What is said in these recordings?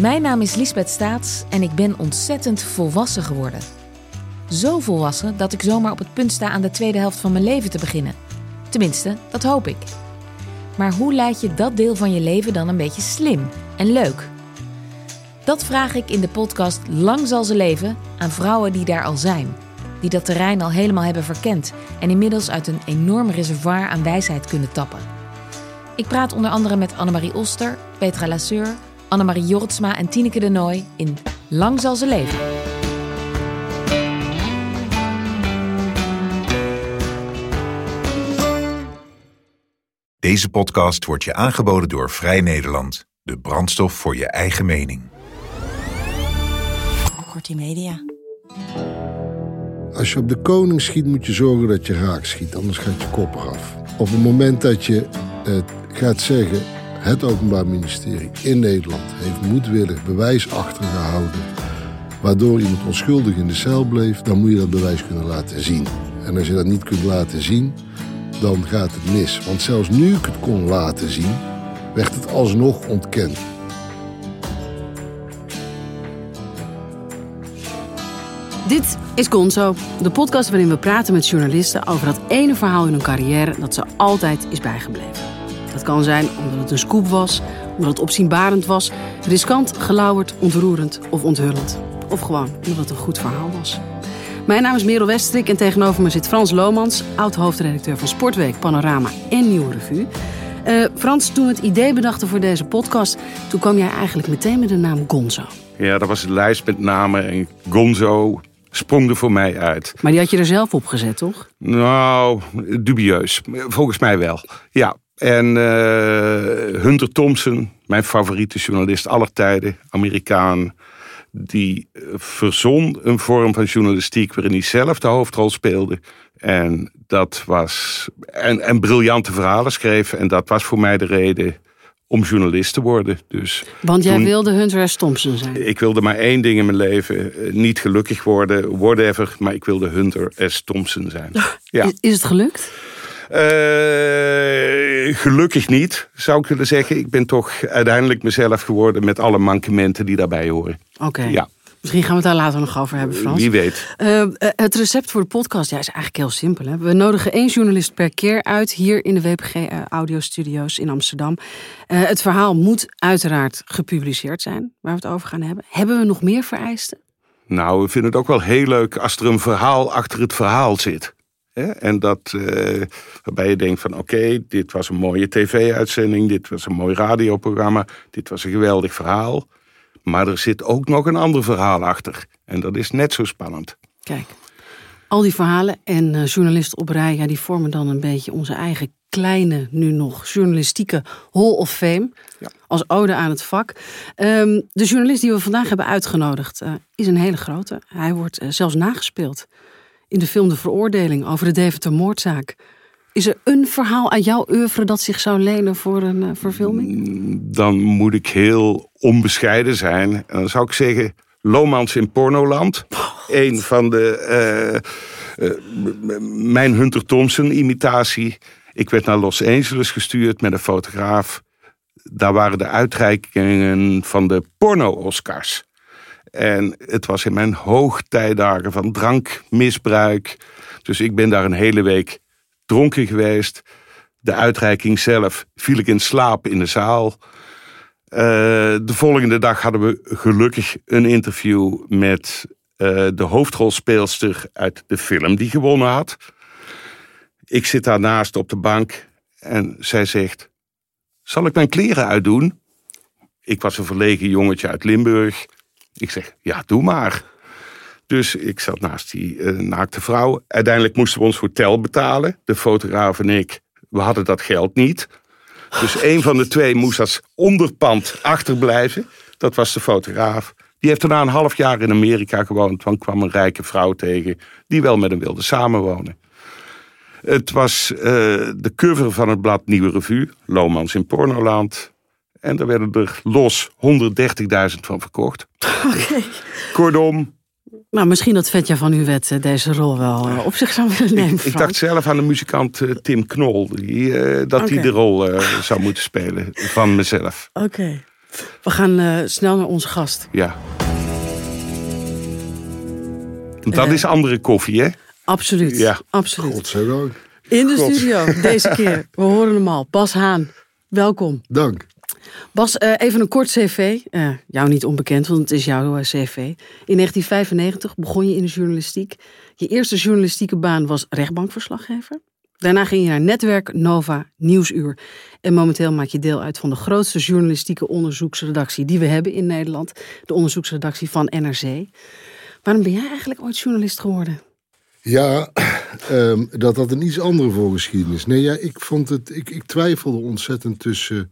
Mijn naam is Lisbeth Staats en ik ben ontzettend volwassen geworden. Zo volwassen dat ik zomaar op het punt sta aan de tweede helft van mijn leven te beginnen. Tenminste, dat hoop ik. Maar hoe leid je dat deel van je leven dan een beetje slim en leuk? Dat vraag ik in de podcast Lang zal ze leven aan vrouwen die daar al zijn. Die dat terrein al helemaal hebben verkend en inmiddels uit een enorm reservoir aan wijsheid kunnen tappen. Ik praat onder andere met Annemarie Oster, Petra Lasseur, Annemarie Jortsma en Tineke de Nooi in Lang zal ze leven. Deze podcast wordt je aangeboden door Vrij Nederland. De brandstof voor je eigen mening. Kortie Media. Als je op de koning schiet, moet je zorgen dat je raak schiet, anders gaat je kop eraf. Op het moment dat je eh, gaat zeggen, het Openbaar Ministerie in Nederland heeft moedwillig bewijs achtergehouden, waardoor iemand onschuldig in de cel bleef, dan moet je dat bewijs kunnen laten zien. En als je dat niet kunt laten zien, dan gaat het mis. Want zelfs nu ik het kon laten zien, werd het alsnog ontkend. Dit is Gonzo, de podcast waarin we praten met journalisten over dat ene verhaal in hun carrière dat ze altijd is bijgebleven. Dat kan zijn omdat het een scoop was, omdat het opzienbarend was, riskant, gelauwerd, ontroerend of onthullend. Of gewoon omdat het een goed verhaal was. Mijn naam is Merel Westrik en tegenover me zit Frans Lomans, oud-hoofdredacteur van Sportweek, Panorama en Nieuwe Revue. Eh, Frans, toen we het idee bedachten voor deze podcast, toen kwam jij eigenlijk meteen met de naam Gonzo. Ja, dat was een lijst met namen en Gonzo sprong er voor mij uit. Maar die had je er zelf op gezet, toch? Nou, dubieus. Volgens mij wel. Ja. En uh, Hunter Thompson, mijn favoriete journalist aller tijden, Amerikaan, die verzon een vorm van journalistiek waarin hij zelf de hoofdrol speelde. En dat was. En, en briljante verhalen schreef. En dat was voor mij de reden om journalist te worden. Dus Want jij toen- wilde Hunter S. Thompson zijn. Ik wilde maar één ding in mijn leven. eh, Niet gelukkig worden, whatever. Maar ik wilde Hunter S. Thompson zijn. Ja. Is, is het gelukt? Eh, gelukkig niet, zou ik willen zeggen. Ik ben toch uiteindelijk mezelf geworden met alle mankementen die daarbij horen. Oké. Ja, Misschien gaan we het daar later nog over hebben, Frans. wie weet. Eh, eh, het recept voor de podcast ja, is eigenlijk heel simpel. Hè? We nodigen één journalist per keer uit hier in de WPG eh, Audio Studio's in Amsterdam. Het verhaal moet uiteraard gepubliceerd zijn, waar we het over gaan hebben. Hebben we nog meer vereisten? Nou, we vinden het ook wel heel leuk als er een verhaal achter het verhaal zit. Hè? En dat, eh, waarbij je denkt van oké, dit was een mooie tv-uitzending, dit was een mooi radioprogramma, dit was een geweldig verhaal. Maar er zit ook nog een ander verhaal achter. En dat is net zo spannend. Kijk, al die verhalen en eh, journalisten op rij, ja, die vormen dan een beetje onze eigen kleine, nu nog journalistieke Hall of Fame. Ja. Als ode aan het vak. Ehm, de journalist die we vandaag hebben uitgenodigd eh, is een hele grote. Hij wordt zelfs nagespeeld in de film De Veroordeling over de Deventer moordzaak. Is er een verhaal uit jouw oeuvre dat zich zou lenen voor een eh, verfilming? dan moet ik heel onbescheiden zijn. En dan zou ik zeggen, Lomans in Pornoland. Een van de... m- mijn Hunter Thompson imitatie. Ik werd naar Los Angeles gestuurd met een fotograaf. Daar waren de uitreikingen van de porno-Oscars. En het was in mijn hoogtijdagen van drankmisbruik. Dus ik ben daar een hele week dronken geweest. De uitreiking zelf viel ik in slaap in de zaal. Eh, de volgende dag hadden we gelukkig een interview met eh, de hoofdrolspeelster uit de film die gewonnen had. Ik zit daarnaast op de bank en zij zegt: Zal ik mijn kleren uitdoen? Ik was een verlegen jongetje uit Limburg. Ik zeg: Ja, doe maar. Dus ik zat naast die eh, naakte vrouw. Uiteindelijk moesten we ons hotel betalen, de fotograaf en ik. We hadden dat geld niet. Dus een van de twee moest als onderpand achterblijven. Dat was de fotograaf. Die heeft daarna een half jaar in Amerika gewoond. Want kwam een rijke vrouw tegen die wel met hem wilde samenwonen. Het was eh, de cover van het blad Nieuwe Revue. Lomans in Pornoland. En daar werden er los 130.000 van verkocht. Oké. Kortom, Nou, misschien dat Vetja van Uwet eh, deze rol wel eh, op zich zou willen nemen. ik dacht zelf aan de muzikant eh, Tim Knol. Die, eh, dat hij de rol eh, zou moeten spelen van mezelf. Oké. We gaan uh, snel naar onze gast. Ja. Dat uh, is andere koffie, hè? Absoluut. Ja. Absoluut. Godzijdank. In de studio, deze keer. We horen hem al. Bas Haan, welkom. Dank. Bas, uh, even een kort cv. Uh, jou niet onbekend, want het is jouw uh, cv. In 1995 begon je in de journalistiek. Je eerste journalistieke baan was rechtbankverslaggever. Daarna ging je naar Netwerk Nova Nieuwsuur. En momenteel maak je deel uit van de grootste journalistieke onderzoeksredactie die we hebben in Nederland. De onderzoeksredactie van NRC. Waarom ben jij eigenlijk ooit journalist geworden? Ja, um, dat had een iets andere voorgeschiedenis. Nee, ja, ik, vond het, ik, ik twijfelde ontzettend tussen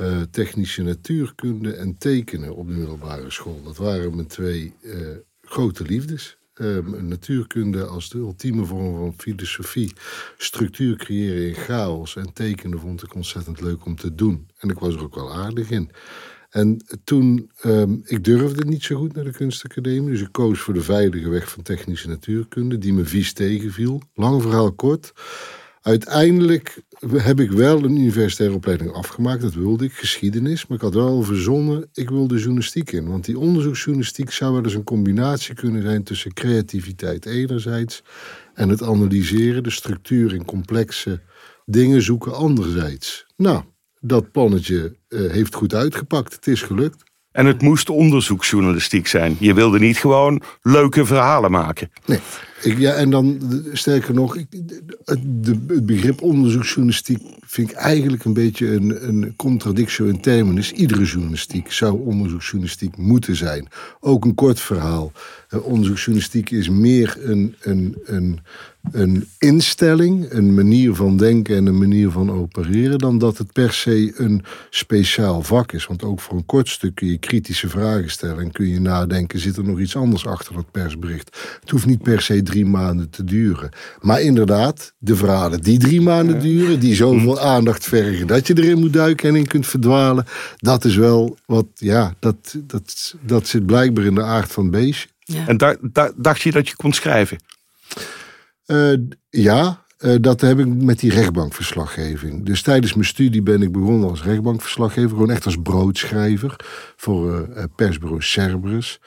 uh, technische natuurkunde en tekenen op de middelbare school. Dat waren mijn twee uh, grote liefdes. Um, natuurkunde als de ultieme vorm van filosofie. Structuur creëren in chaos. En tekenen vond ik ontzettend leuk om te doen. En ik was er ook wel aardig in. En toen, um, ik durfde niet zo goed naar de kunstacademie. Dus ik koos voor de veilige weg van technische natuurkunde. Die me vies tegenviel. Lang verhaal kort. Uiteindelijk heb ik wel een universitaire opleiding afgemaakt. Dat wilde ik, geschiedenis. Maar ik had wel verzonnen, ik wilde journalistiek in. Want die onderzoeksjournalistiek zou wel eens een combinatie kunnen zijn... tussen creativiteit enerzijds... en het analyseren, de structuur in complexe dingen zoeken anderzijds. Nou, dat plannetje uh, heeft goed uitgepakt. Het is gelukt. En het moest onderzoeksjournalistiek zijn. Je wilde niet gewoon leuke verhalen maken. Nee. Ja, en dan, sterker nog, ik, het, begrip onderzoeksjournalistiek vind ik eigenlijk een beetje een, een contradictio in terminis. Iedere journalistiek zou onderzoeksjournalistiek moeten zijn. Ook een kort verhaal. Uh, onderzoeksjournalistiek is meer een, een, een, een instelling, een manier van denken en een manier van opereren, dan dat het per se een speciaal vak is. Want ook voor een kort stuk kun je kritische vragen stellen en kun je nadenken: zit er nog iets anders achter dat persbericht? Het hoeft niet per se drie maanden te duren. Maar inderdaad, de verhalen die drie maanden duren, die zoveel aandacht vergen dat je erin moet duiken en in kunt verdwalen, dat is wel wat, ja, dat, dat, dat zit blijkbaar in de aard van het beestje. Ja. En da, da, dacht je dat je kon schrijven? Uh, ja, uh, dat heb ik met die rechtbankverslaggeving. Dus tijdens mijn studie ben ik begonnen als rechtbankverslaggever. Gewoon echt als broodschrijver voor uh, persbureau Cerberus.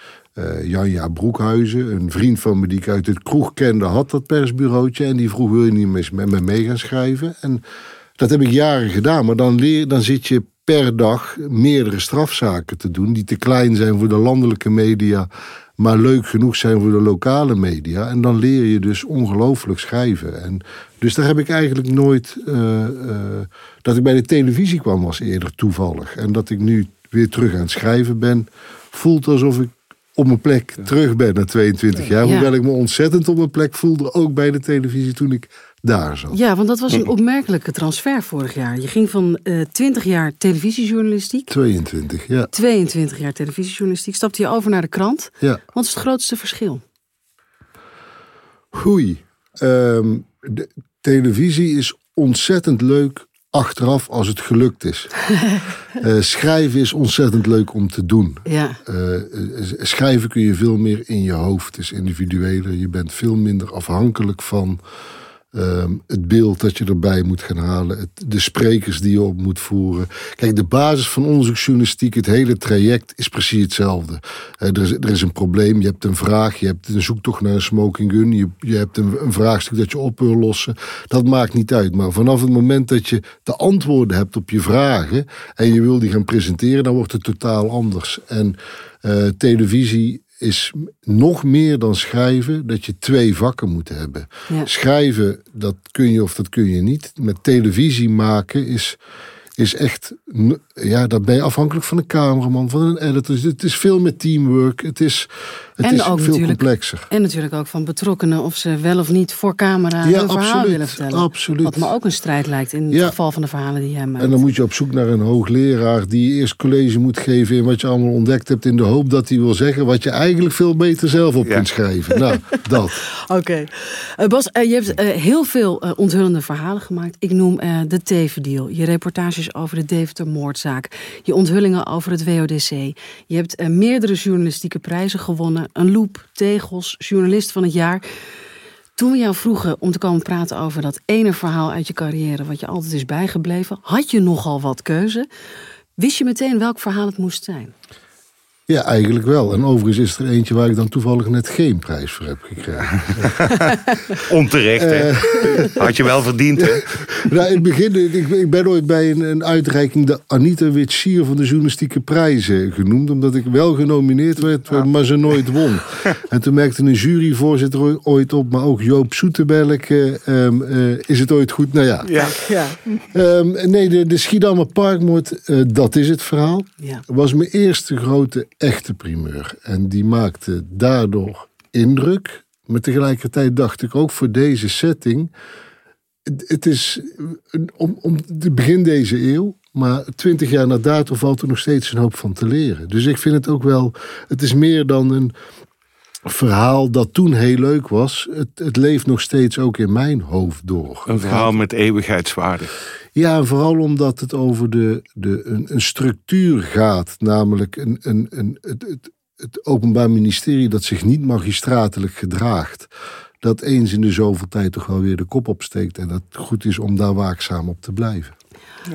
Janja Broekhuizen, een vriend van me die ik uit het kroeg kende, had dat persbureautje. En die vroeg, wil je niet met me mee gaan schrijven? En dat heb ik jaren gedaan. Maar dan, leer, dan zit je per dag meerdere strafzaken te doen... die te klein zijn voor de landelijke media maar leuk genoeg zijn voor de lokale media. En dan leer je dus ongelooflijk schrijven. En dus daar heb ik eigenlijk nooit. Uh, uh, dat ik bij de televisie kwam was eerder toevallig. En dat ik nu weer terug aan het schrijven ben, voelt alsof ik op mijn plek terug ben na 22 jaar. Hoewel ik me ontzettend op mijn plek voelde, ook bij de televisie toen ik daar zat. Ja, want dat was een opmerkelijke transfer vorig jaar. Je ging van uh, 20 jaar televisiejournalistiek. 22, ja. 22 jaar televisiejournalistiek. Stapte je over naar de krant. Ja. Wat is het grootste verschil? Goeie. Um, de televisie is ontzettend leuk achteraf als het gelukt is. uh, schrijven is ontzettend leuk om te doen. Ja. Uh, schrijven kun je veel meer in je hoofd. Het is individueler. Je bent veel minder afhankelijk van Um, het beeld dat je erbij moet gaan halen, het, de sprekers die je op moet voeren. Kijk, de basis van onderzoeksjournalistiek, het hele traject is precies hetzelfde. Uh, er, is, er is een probleem, je hebt een vraag, je hebt een zoektocht naar een smoking gun, je, je hebt een, vraagstuk dat je op wil lossen. Dat maakt niet uit. Maar vanaf het moment dat je de antwoorden hebt op je vragen en je wil die gaan presenteren, dan wordt het totaal anders. En uh, televisie is nog meer dan schrijven dat je twee vakken moet hebben. Ja. Schrijven, dat kun je of dat kun je niet. Met televisie maken is, is echt, ja, dat ben je afhankelijk van een cameraman, van een editor. Het is veel meer teamwork. Het is, het en is ook veel natuurlijk, complexer. En natuurlijk ook van betrokkenen of ze wel of niet voor camera Ja, hun verhaal absoluut, willen vertellen. absoluut. Wat me ook een strijd lijkt in Ja. het geval van de verhalen die jij maakt. En dan moet je op zoek naar een hoogleraar die eerst college moet geven in wat je allemaal ontdekt hebt, in de hoop dat hij wil zeggen wat je eigenlijk veel beter zelf op Ja. kunt schrijven. Nou, dat. Oké. Eh, Bas, eh, je hebt eh, heel veel onthullende verhalen gemaakt. Ik noem eh, de Tevendeal, je reportages over de Deventer-moordzaak, je onthullingen over het WODC. Je hebt eh, meerdere journalistieke prijzen gewonnen. Een loop, tegels, journalist van het jaar. Toen we jou vroegen om te komen praten over dat ene verhaal uit je carrière, wat je altijd is bijgebleven, had je nogal wat keuze. Wist je meteen welk verhaal het moest zijn? Ja, eigenlijk wel. En overigens is er eentje waar ik dan toevallig net geen prijs voor heb gekregen. Onterecht, hè? Had je wel verdiend, hè? nou, in het begin, ik, ik ben ooit bij een, een uitreiking de Anita Witsier van de journalistieke prijzen genoemd. Omdat ik wel genomineerd werd, maar ze nooit won. En toen merkte een juryvoorzitter ooit op, maar ook Joop Soeteberg, um, uh, is het ooit goed? Nou ja. Ja. Ja. Um, nee, de, de Schiedammer Parkmoord, uh, dat is het verhaal. Ja. Was mijn eerste grote echte primeur. En die maakte daardoor indruk. Maar tegelijkertijd dacht ik ook voor deze setting. Het, is om, om te begin deze eeuw. Maar twintig jaar na dato valt er nog steeds een hoop van te leren. Dus ik vind het ook wel. Het is meer dan een verhaal dat toen heel leuk was. Het, het leeft nog steeds ook in mijn hoofd door. Een verhaal met eeuwigheidswaarde. Ja, vooral omdat het over de, de, een, een structuur gaat. Namelijk een, een, een, het, het, het Openbaar Ministerie dat zich niet magistratelijk gedraagt. Dat eens in de zoveel tijd toch wel weer de kop opsteekt. En dat het goed is om daar waakzaam op te blijven.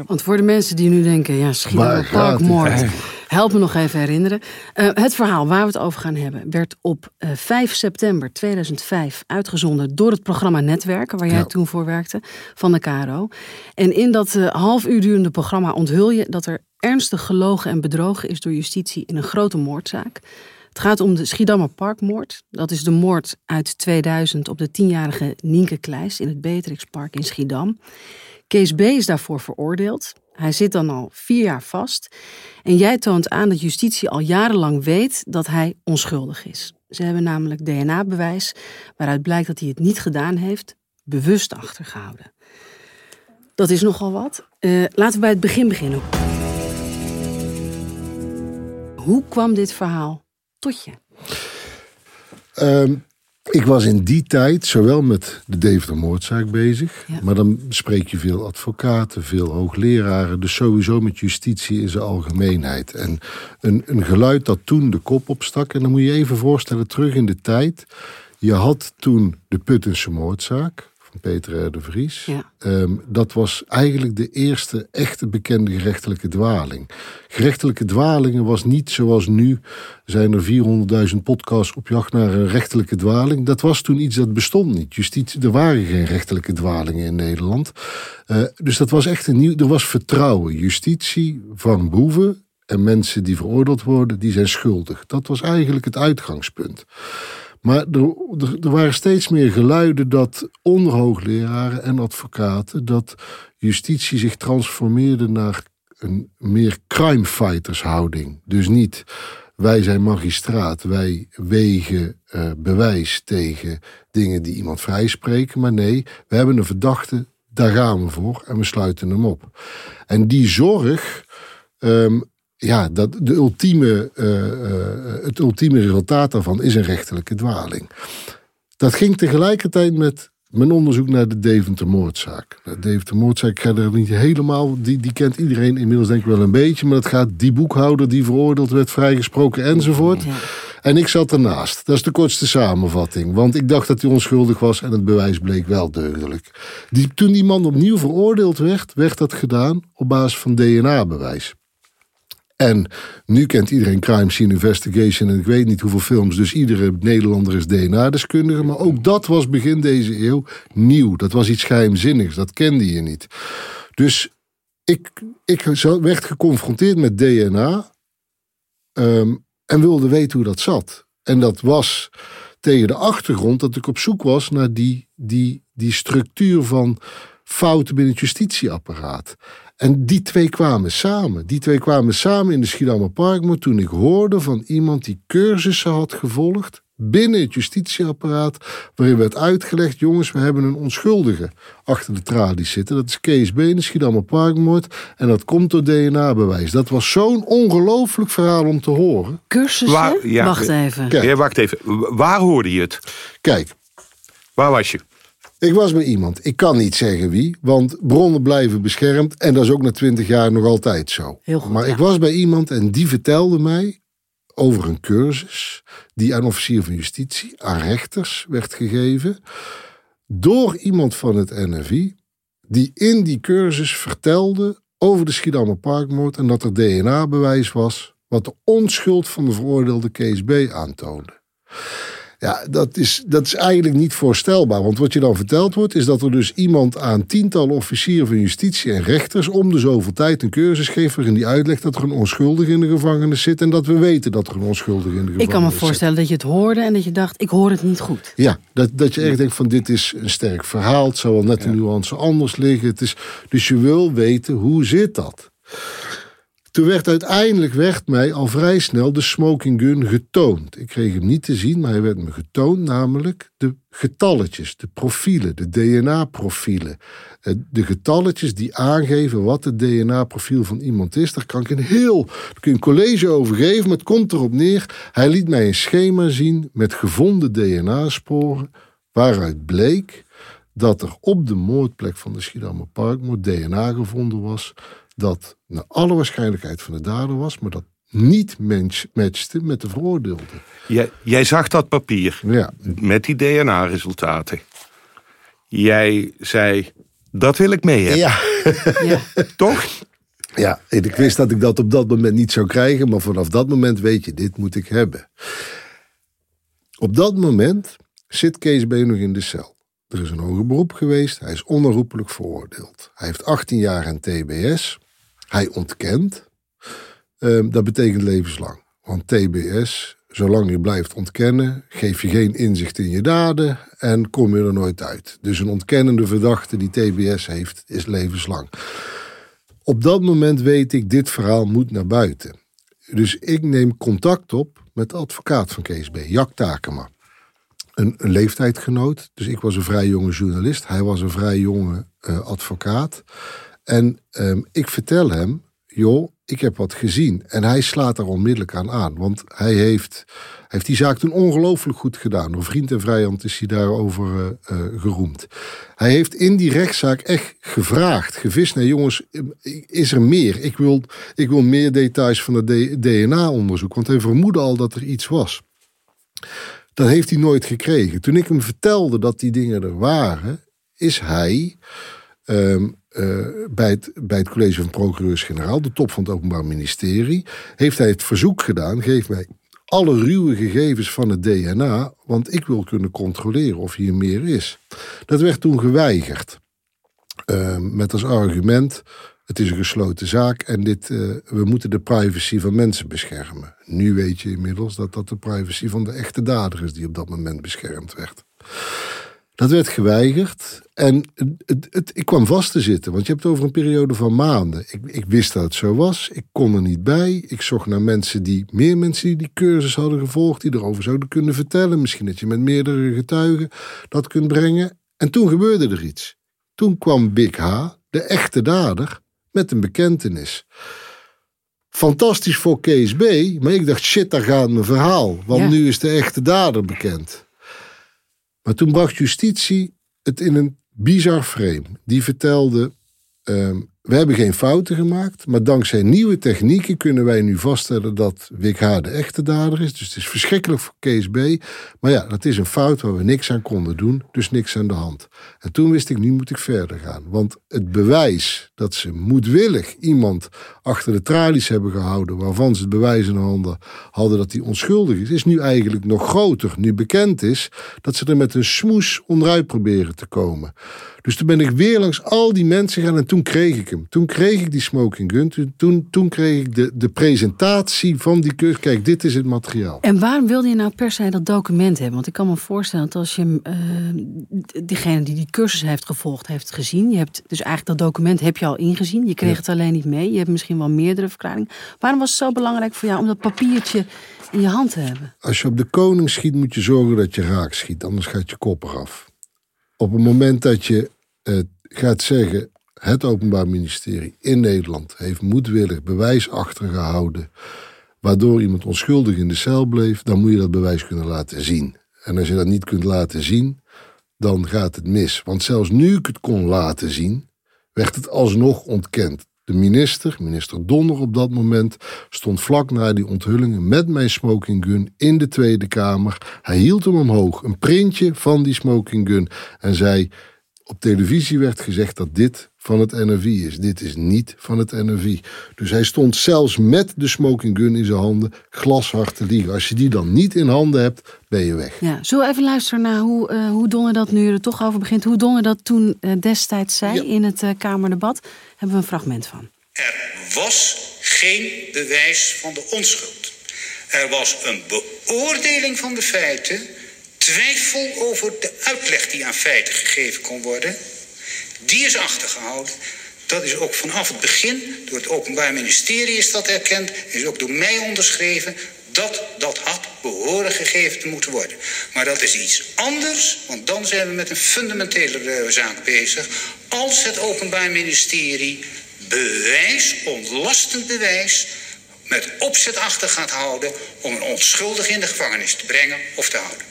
Want voor de mensen die nu denken, ja, Schiedammer Parkmoord. Help me nog even herinneren. Uh, het verhaal waar we het over gaan hebben werd op uh, 5 september 2005 uitgezonden door het programma Netwerken, waar jij Ja. toen voor werkte, van de KRO. En in dat uh, half uur durende programma onthul je dat er ernstig gelogen en bedrogen is door justitie in een grote moordzaak. Het gaat om de Schiedammer Parkmoord. Dat is de moord uit 2000 op de tienjarige Nienke Kleist in het Beatrixpark in Schiedam. Kees B. is daarvoor veroordeeld. Hij zit dan al vier jaar vast. En jij toont aan dat justitie al jarenlang weet dat hij onschuldig is. Ze hebben namelijk DNA-bewijs waaruit blijkt dat hij het niet gedaan heeft, bewust achtergehouden. Dat is nogal wat. Uh, laten we bij het begin beginnen. Hoe kwam dit verhaal tot je? Um, ik was in die tijd zowel met de Deventer-moordzaak bezig. Ja. Maar dan spreek je veel advocaten, veel hoogleraren. Dus sowieso met justitie in zijn algemeenheid. En een, een geluid dat toen de kop opstak. En dan moet je even voorstellen, terug in de tijd. Je had toen de Puttense moordzaak van Peter de Vries. Ja. Um, dat was eigenlijk de eerste echte bekende gerechtelijke dwaling. Gerechtelijke dwalingen was niet zoals nu. Zijn er 400.000 podcasts op jacht naar een rechtelijke dwaling. Dat was toen iets dat bestond niet. Justitie, er waren geen rechtelijke dwalingen in Nederland. Uh, dus dat was echt een nieuw. Er was vertrouwen. Justitie van boeven en mensen die veroordeeld worden, die zijn schuldig. Dat was eigenlijk het uitgangspunt. Maar er, er, waren steeds meer geluiden dat onder hoogleraren en advocaten dat justitie zich transformeerde naar een meer crime fighters houding. Dus niet wij zijn magistraat, wij wegen uh, bewijs tegen dingen die iemand vrijspreken. Maar nee, we hebben een verdachte, daar gaan we voor en we sluiten hem op. En die zorg. Um, ja, dat de ultieme, uh, uh, het ultieme resultaat daarvan is een rechterlijke dwaling. Dat ging tegelijkertijd met mijn onderzoek naar de Deventer-moordzaak. De Deventer-moordzaak, ik ga er niet helemaal, die, die kent iedereen inmiddels denk ik wel een beetje, maar dat gaat die boekhouder die veroordeeld werd, vrijgesproken enzovoort. Ja. En ik zat ernaast. Dat is de kortste samenvatting. Want ik dacht dat hij onschuldig was en het bewijs bleek wel deugdelijk. Die, toen die man opnieuw veroordeeld werd, werd dat gedaan op basis van DNA-bewijs. En nu kent iedereen Crime Scene Investigation en ik weet niet hoeveel films, dus iedere Nederlander is DNA-deskundige. Maar ook dat was begin deze eeuw nieuw. Dat was iets geheimzinnigs, dat kende je niet. Dus ik, ik werd geconfronteerd met DNA um, en wilde weten hoe dat zat. En dat was tegen de achtergrond dat ik op zoek was naar die, die, die structuur van fouten binnen het justitieapparaat. En die twee kwamen samen. Die twee kwamen samen in de Schiedammer Parkmoord toen ik hoorde van iemand die cursussen had gevolgd binnen het justitieapparaat, waarin werd uitgelegd, jongens, we hebben een onschuldige achter de tralies zitten. Dat is Kees de Schiedammer Parkmoord. En dat komt door DNA-bewijs. Dat was zo'n ongelooflijk verhaal om te horen. Cursussen? Waar- ja, Wacht even. Kijk. Ja, wacht even. Waar hoorde je het? Kijk, Waar was je? Ik was bij iemand. Ik kan niet zeggen wie, want bronnen blijven beschermd. En dat is ook na twintig jaar nog altijd zo. Goed, maar ja. ik was bij iemand en die vertelde mij over een cursus die aan officier van justitie, aan rechters werd gegeven. Door iemand van het NFI, die in die cursus vertelde over de Schiedammer Parkmoord en dat er DNA-bewijs was wat de onschuld van de veroordeelde Kees B. aantoonde. Ja, dat is, dat is eigenlijk niet voorstelbaar. Want wat je dan verteld wordt, is dat er dus iemand aan tientallen officieren van justitie en rechters om de zoveel tijd een cursus geeft waarin die uitlegt dat er een onschuldige in de gevangenis zit en dat we weten dat er een onschuldige in de gevangenis Ik kan me zit. voorstellen dat je het hoorde en dat je dacht, ik hoor het niet goed. Ja, dat, dat je echt denkt van dit is een sterk verhaal. Het zou wel net een nuance anders liggen. Het is, dus je wil weten, hoe zit dat? Toen werd uiteindelijk werd mij al vrij snel de smoking gun getoond. Ik kreeg hem niet te zien, maar hij werd me getoond. Namelijk de getalletjes, de profielen, de DNA-profielen. Eh, De getalletjes die aangeven wat het DNA-profiel van iemand is. Daar kan ik een heel kun je een college over geven, maar het komt erop neer. Hij liet mij een schema zien met gevonden DNA-sporen. Waaruit bleek dat er op de moordplek van de Schiedammer Parkmoord DNA gevonden was. Dat naar alle waarschijnlijkheid van de dader was, maar dat niet match- matchte met de veroordeelde. Jij, jij zag dat papier Ja, met die DNA-resultaten. Jij zei, dat wil ik mee hebben. ja. Ja. Toch? ja, ik wist dat ik dat op dat moment niet zou krijgen, maar vanaf dat moment weet je, dit moet ik hebben. Op dat moment zit Kees B. nog in de cel. Er is een hoger beroep geweest, hij is onherroepelijk veroordeeld. Hij heeft 18 jaar aan TBS. Hij ontkent. Ehm, dat betekent levenslang. Want TBS, zolang je blijft ontkennen, geef je geen inzicht in je daden en kom je er nooit uit. Dus een ontkennende verdachte die TBS heeft, is levenslang. Op dat moment weet ik, dit verhaal moet naar buiten. Dus ik neem contact op met de advocaat van Kees B., Jack Takema. Een, een leeftijdgenoot. Dus ik was een vrij jonge journalist. Hij was een vrij jonge eh, advocaat. En ehm, ik vertel hem, joh, ik heb wat gezien. En hij slaat er onmiddellijk aan aan. Want hij heeft, heeft die zaak toen ongelooflijk goed gedaan. Door vriend en vijand is hij daarover eh, eh, geroemd. Hij heeft in die rechtszaak echt gevraagd, gevist naar jongens, is er meer? Ik wil, ik wil meer details van het DNA-onderzoek. Want hij vermoedde al dat er iets was. Dat heeft hij nooit gekregen. Toen ik hem vertelde dat die dingen er waren, is hij ehm, eh, bij, het, bij het college van procureurs-generaal, de top van het Openbaar Ministerie, heeft hij het verzoek gedaan: geef mij alle ruwe gegevens van het DNA, want ik wil kunnen controleren of hier meer is. Dat werd toen geweigerd. Ehm, met als argument: het is een gesloten zaak en dit, eh, we moeten de privacy van mensen beschermen. Nu weet je inmiddels dat dat de privacy van de echte dader is die op dat moment beschermd werd. Dat werd geweigerd en het, het, het- ik kwam vast te zitten, want je hebt het over een periode van maanden. Ik, ik wist dat het zo was, ik kon er niet bij. Ik zocht naar mensen die, meer mensen die die cursus hadden gevolgd, die erover zouden kunnen vertellen. Misschien dat je met meerdere getuigen dat kunt brengen. En toen gebeurde er iets. Toen kwam Big H, de echte dader, met een bekentenis. Fantastisch voor Kees B, maar ik dacht, shit, daar gaat mijn verhaal. Want Ja. nu is de echte dader bekend. Maar toen bracht justitie het in een bizar frame. Die vertelde, ehm, we hebben geen fouten gemaakt, maar dankzij nieuwe technieken kunnen wij nu vaststellen dat Wik H. de echte dader is. Dus het is verschrikkelijk voor Kees B. Maar ja, dat is een fout waar we niks aan konden doen, dus niks aan de hand. En toen wist ik, nu moet ik verder gaan. Want het bewijs dat ze moedwillig iemand achter de tralies hebben gehouden, waarvan ze het bewijs in handen hadden dat hij onschuldig is, is nu eigenlijk nog groter. Nu bekend is dat ze er met een smoes onderuit proberen te komen. Dus toen ben ik weer langs al die mensen gaan en toen kreeg ik hem. Toen kreeg ik die smoking gun. Toen, toen, kreeg ik de, de presentatie van die cursus. Kijk, dit is het materiaal. En waarom wilde je nou per se dat document hebben? Want ik kan me voorstellen dat als je eh, diegene die die cursus heeft gevolgd heeft gezien, je hebt dus eigenlijk dat document heb je al ingezien, je kreeg het alleen niet mee, je hebt misschien wel meerdere verklaringen. Waarom was het zo belangrijk voor jou om dat papiertje in je hand te hebben? Als je op de koning schiet, moet je zorgen dat je raak schiet. Anders gaat je kop eraf. Op het moment dat je eh, gaat zeggen... het Openbaar Ministerie in Nederland heeft moedwillig bewijs achtergehouden... waardoor iemand onschuldig in de cel bleef... dan moet je dat bewijs kunnen laten zien. En als je dat niet kunt laten zien, dan gaat het mis. Want zelfs nu ik het kon laten zien, werd het alsnog ontkend. De minister, minister Donner op dat moment, stond vlak na die onthullingen met mijn smoking gun in de Tweede Kamer. Hij hield hem omhoog, een printje van die smoking gun, en zei: Op televisie werd gezegd dat dit van het NFI is. Dit is niet van het NFI. Dus hij stond zelfs met de smoking gun in zijn handen glashard te liegen. Als je die dan niet in handen hebt, ben je weg. Ja, zullen we even luisteren naar hoe, uh, hoe Donner dat, nu er toch over begint, hoe Donner dat toen uh, destijds zei in het uh, Kamerdebat? Hebben we een fragment van. Er was geen bewijs van de onschuld. Er was een beoordeling van de feiten, twijfel over de uitleg die aan feiten gegeven kon worden die is achtergehouden. Dat is ook vanaf het begin door het Openbaar Ministerie is dat erkend. Is ook door mij onderschreven dat dat had behoren gegeven te moeten worden. Maar dat is iets anders, want dan zijn we met een fundamentele zaak bezig. Als het Openbaar Ministerie bewijs, ontlastend bewijs, met opzet achter gaat houden om een onschuldige in de gevangenis te brengen of te houden.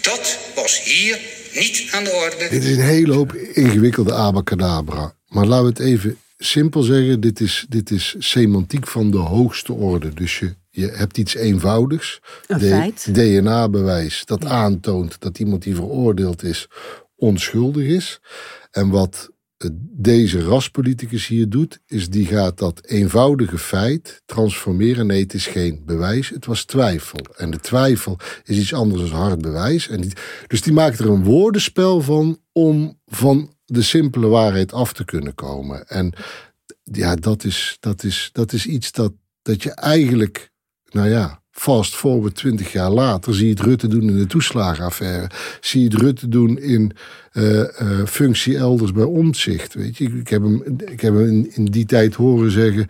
Dat was hier niet aan de orde. Dit is een hele hoop ingewikkelde abacadabra. Maar laten we het even simpel zeggen. Dit is, dit is semantiek van de hoogste orde. Dus je, je hebt iets eenvoudigs. Een feit. DNA-bewijs dat aantoont dat iemand die veroordeeld is onschuldig is. En wat deze raspoliticus hier doet, is die gaat dat eenvoudige feit transformeren. Nee, het is geen bewijs, het was twijfel. En de twijfel is iets anders dan hard bewijs. En dus die maakt er een woordenspel van om van de simpele waarheid af te kunnen komen. En ja, dat is, dat is, dat is iets dat, dat je eigenlijk, nou ja, Fast forward 20 jaar later zie je het Rutte doen in de toeslagenaffaire. Zie je het Rutte doen in uh, uh, functie elders bij omzicht. Weet je, ik heb hem, ik heb hem in, in die tijd horen zeggen.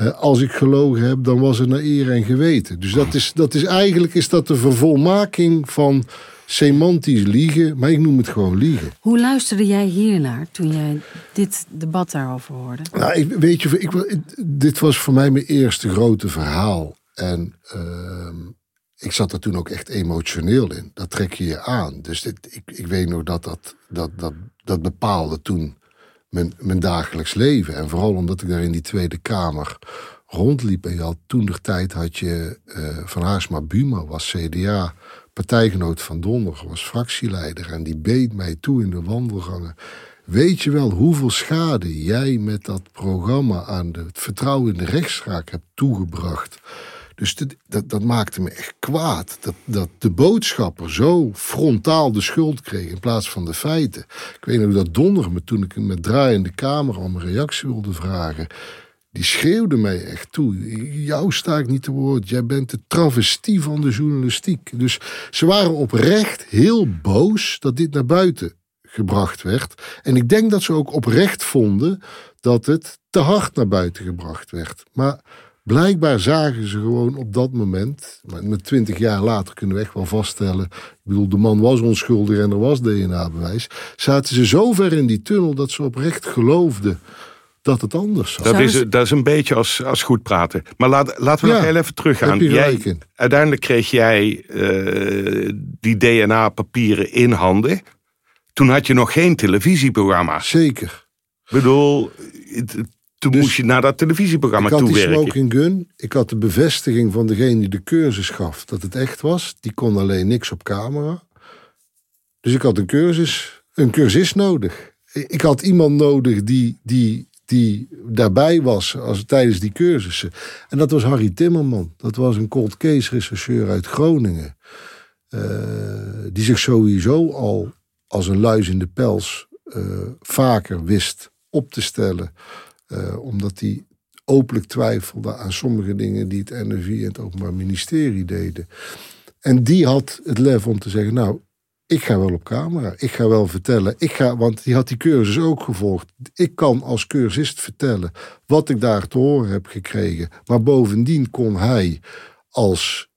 Uh, als ik gelogen heb, dan was het naar eer en geweten. Dus dat is, dat is eigenlijk is dat de vervolmaking van semantisch liegen, maar ik noem het gewoon liegen. Hoe luisterde jij hiernaar toen jij dit debat daarover hoorde? Nou, ik, weet je, ik, dit was voor mij mijn eerste grote verhaal. En uh, ik zat er toen ook echt emotioneel in. Dat trek je je aan. Dus dit, ik, ik weet nog dat dat, dat, dat, dat bepaalde toen mijn, mijn dagelijks leven. En vooral omdat ik daar in die Tweede Kamer rondliep. En je had toen de tijd had je uh, Van Haarsma Buma, was CDA, partijgenoot van Donder, was fractieleider. En die beet mij toe in de wandelgangen. Weet je wel hoeveel schade jij met dat programma aan het vertrouwen in de rechtspraak hebt toegebracht? Dus dat, dat maakte me echt kwaad. Dat, dat de boodschapper zo frontaal de schuld kreeg in plaats van de feiten. Ik weet nog dat donder me toen ik met draaiende camera om een reactie wilde vragen. Die schreeuwde mij echt toe. Jou sta ik niet te woord. Jij bent de travestie van de journalistiek. Dus ze waren oprecht heel boos dat dit naar buiten gebracht werd. En ik denk dat ze ook oprecht vonden dat het te hard naar buiten gebracht werd. Maar Blijkbaar zagen ze gewoon op dat moment, maar met twintig jaar later kunnen we echt wel vaststellen. Ik bedoel, de man was onschuldig en er was DNA-bewijs. Zaten ze zo ver in die tunnel dat ze oprecht geloofden dat het anders zou. Dat is, dat is een beetje als, als goed praten. Maar laat, laten we nog heel even teruggaan. Jij, uiteindelijk kreeg jij uh, die DNA-papieren in handen. Toen had je nog geen televisieprogramma. Zeker. Ik bedoel, toen dus moest je naar dat televisieprogramma toewerken. Ik had die smoking gun. Ik had de bevestiging van degene die de cursus gaf dat het echt was. Die kon alleen niks op camera. Dus ik had een cursus, een cursus nodig. Ik had iemand nodig die, die, die daarbij was als, tijdens die cursussen. En dat was Harry Timmerman. Dat was een cold case rechercheur uit Groningen. Uh, die zich sowieso al als een luis in de pels uh, vaker wist op te stellen uh, omdat hij openlijk twijfelde aan sommige dingen die het NFI en het Openbaar Ministerie deden. En die had het lef om te zeggen, nou, ik ga wel op camera. Ik ga wel vertellen. Ik ga, want die had die cursus ook gevolgd. Ik kan als cursist vertellen wat ik daar te horen heb gekregen. Maar bovendien kon hij als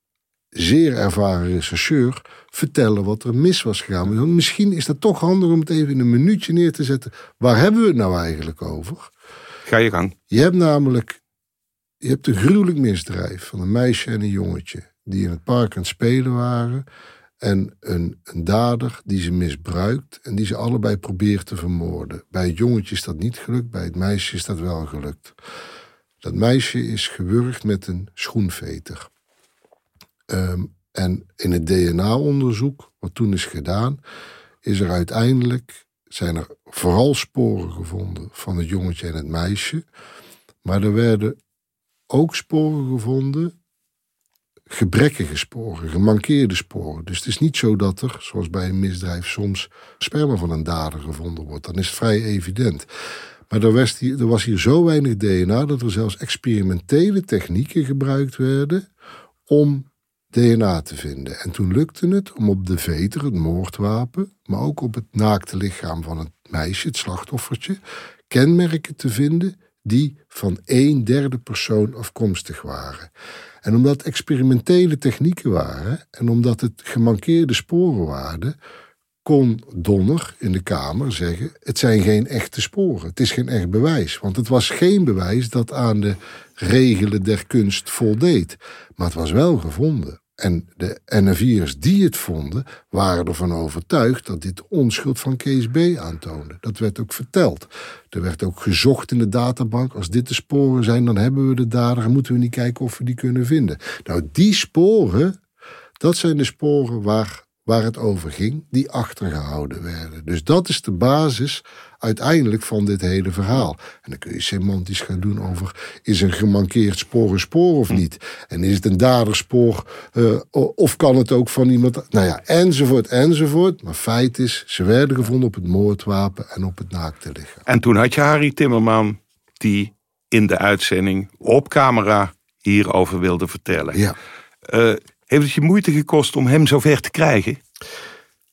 zeer ervaren rechercheur vertellen wat er mis was gegaan. Misschien is dat toch handig om het even in een minuutje neer te zetten. Waar hebben we het nou eigenlijk over? Ga je gang. Je hebt namelijk je hebt een gruwelijk misdrijf van een meisje en een jongetje die in het park aan het spelen waren. En een, een dader die ze misbruikt en die ze allebei probeert te vermoorden. Bij het jongetje is dat niet gelukt, bij het meisje is dat wel gelukt. Dat meisje is gewurgd met een schoenveter. Ehm, en in het DNA-onderzoek, wat toen is gedaan, is er uiteindelijk zijn er vooral sporen gevonden van het jongetje en het meisje. Maar er werden ook sporen gevonden, gebrekkige sporen, gemankeerde sporen. Dus het is niet zo dat er, zoals bij een misdrijf, soms sperma van een dader gevonden wordt. Dan is het vrij evident. Maar er was, hier, er was hier zo weinig DNA dat er zelfs experimentele technieken gebruikt werden om DNA te vinden. En toen lukte het om op de veter, het moordwapen, maar ook op het naakte lichaam van het meisje, het slachtoffertje, kenmerken te vinden die van een derde persoon afkomstig waren. En omdat experimentele technieken waren en omdat het gemankeerde sporen waren, kon Donner in de Kamer zeggen: het zijn geen echte sporen, het is geen echt bewijs. Want het was geen bewijs dat aan de regelen der kunst voldeed. Maar het was wel gevonden. En de NFI'ers die het vonden, waren ervan overtuigd dat dit onschuld van Kees B. aantoonde. Dat werd ook verteld. Er werd ook gezocht in de databank. Als dit de sporen zijn, dan hebben we de dader en moeten we niet kijken of we die kunnen vinden. Nou, die sporen, dat zijn de sporen waar waar het over ging, die achtergehouden werden. Dus dat is de basis uiteindelijk van dit hele verhaal. En dan kun je semantisch gaan doen over... is een gemankeerd spoor een spoor of niet? En is het een daderspoor uh, of kan het ook van iemand... Nou ja, enzovoort, enzovoort. Maar feit is, ze werden gevonden op het moordwapen en op het naakte lichaam. En toen had je Harry Timmerman die in de uitzending op camera hierover wilde vertellen. Ja. Uh, heeft het je moeite gekost om hem zover te krijgen?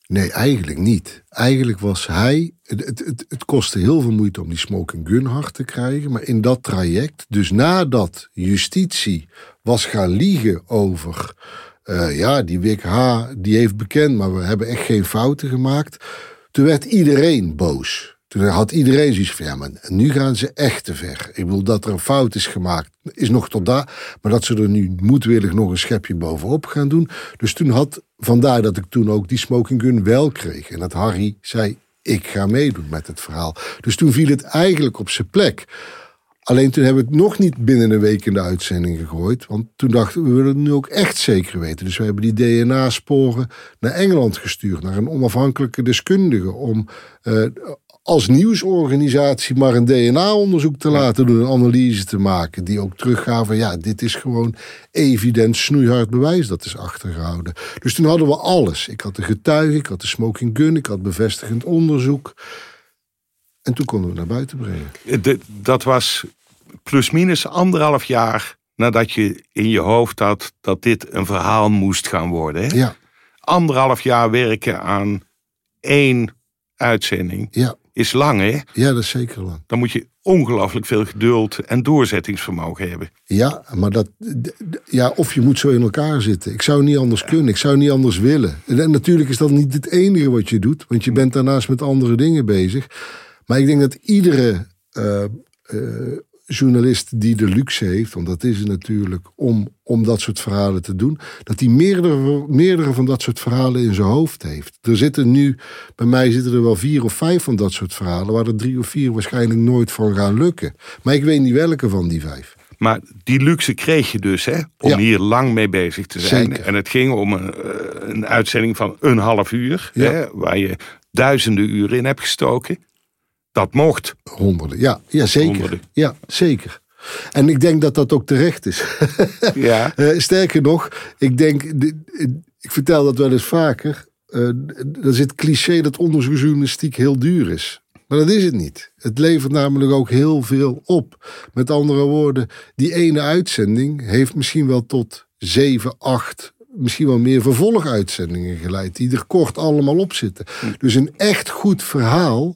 Nee, eigenlijk niet. Eigenlijk was hij. Het, het, het kostte heel veel moeite om die smoking gun hard te krijgen. Maar in dat traject, dus nadat justitie was gaan liegen over. Uh, ja, die Wik H. die heeft bekend, maar we hebben echt geen fouten gemaakt. Toen werd iedereen boos. Toen had iedereen zoiets van, ja, maar nu gaan ze echt te ver. Ik bedoel, dat er een fout is gemaakt, is nog tot daar. Maar dat ze er nu moedwillig nog een schepje bovenop gaan doen. Dus toen had, vandaar dat ik toen ook die smoking gun wel kreeg. En dat Harry zei, ik ga meedoen met het verhaal. Dus toen viel het eigenlijk op zijn plek. Alleen toen hebben we het nog niet binnen een week in de uitzending gegooid. Want toen dachten we, we willen het nu ook echt zeker weten. Dus we hebben die DNA-sporen naar Engeland gestuurd. Naar een onafhankelijke deskundige. Om uh, als nieuwsorganisatie maar een DNA-onderzoek te laten doen, een analyse te maken, die ook teruggaven, ja, dit is gewoon evident snoeihard bewijs dat is achtergehouden. Dus toen hadden we alles. Ik had de getuige, ik had de smoking gun, ik had bevestigend onderzoek. En toen konden we naar buiten brengen. De, dat was plusminus anderhalf jaar nadat je in je hoofd had dat dit een verhaal moest gaan worden. Hè? Ja. Anderhalf jaar werken aan één uitzending. Ja is lang, hè? Ja, dat is zeker lang. Dan moet je ongelooflijk veel geduld en doorzettingsvermogen hebben. Ja, maar dat, ja, of je moet zo in elkaar zitten. Ik zou niet anders kunnen, ik zou niet anders willen. En natuurlijk is dat niet het enige wat je doet, want je bent daarnaast met andere dingen bezig. Maar ik denk dat iedere uh, uh, journalist die de luxe heeft, want dat is het natuurlijk, om, om dat soort verhalen te doen, dat hij meerdere, meerdere van dat soort verhalen in zijn hoofd heeft. Er zitten nu, bij mij zitten er wel vier of vijf van dat soort verhalen, waar er drie of vier waarschijnlijk nooit van gaan lukken. Maar ik weet niet welke van die vijf. Maar die luxe kreeg je dus, hè? Om hier lang mee bezig te zijn. Zeker. En het ging om een, eh, een uitzending van een half uur, Ja. hè, waar je duizenden uren in hebt gestoken. Dat mocht. Honderden, ja, ja zeker. Honderden. Ja, zeker. En ik denk dat dat ook terecht is. Ja. Eh, sterker nog, ik denk, de- ik vertel dat wel eens vaker. eh, er zit cliché dat onderzoeksjournalistiek heel duur is. Maar dat is het niet. Het levert namelijk ook heel veel op. Met andere woorden, die ene uitzending heeft misschien wel tot zeven, acht, misschien wel meer vervolguitzendingen geleid. Die er kort allemaal op zitten. Dus een echt goed verhaal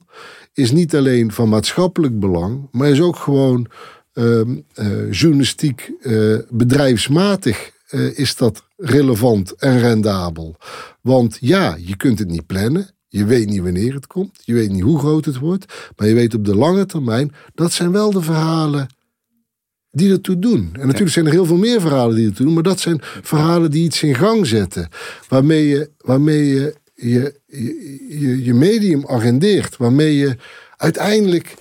is niet alleen van maatschappelijk belang, maar is ook gewoon ehm, eh, journalistiek eh, bedrijfsmatig eh, is dat relevant en rendabel. Want ja, je kunt het niet plannen. Je weet niet wanneer het komt. Je weet niet hoe groot het wordt. Maar je weet op de lange termijn, dat zijn wel de verhalen die ertoe doen. En natuurlijk zijn er heel veel meer verhalen die ertoe doen. Maar dat zijn verhalen die iets in gang zetten. Waarmee je waarmee je, je, je, je, medium agendeert. Waarmee je uiteindelijk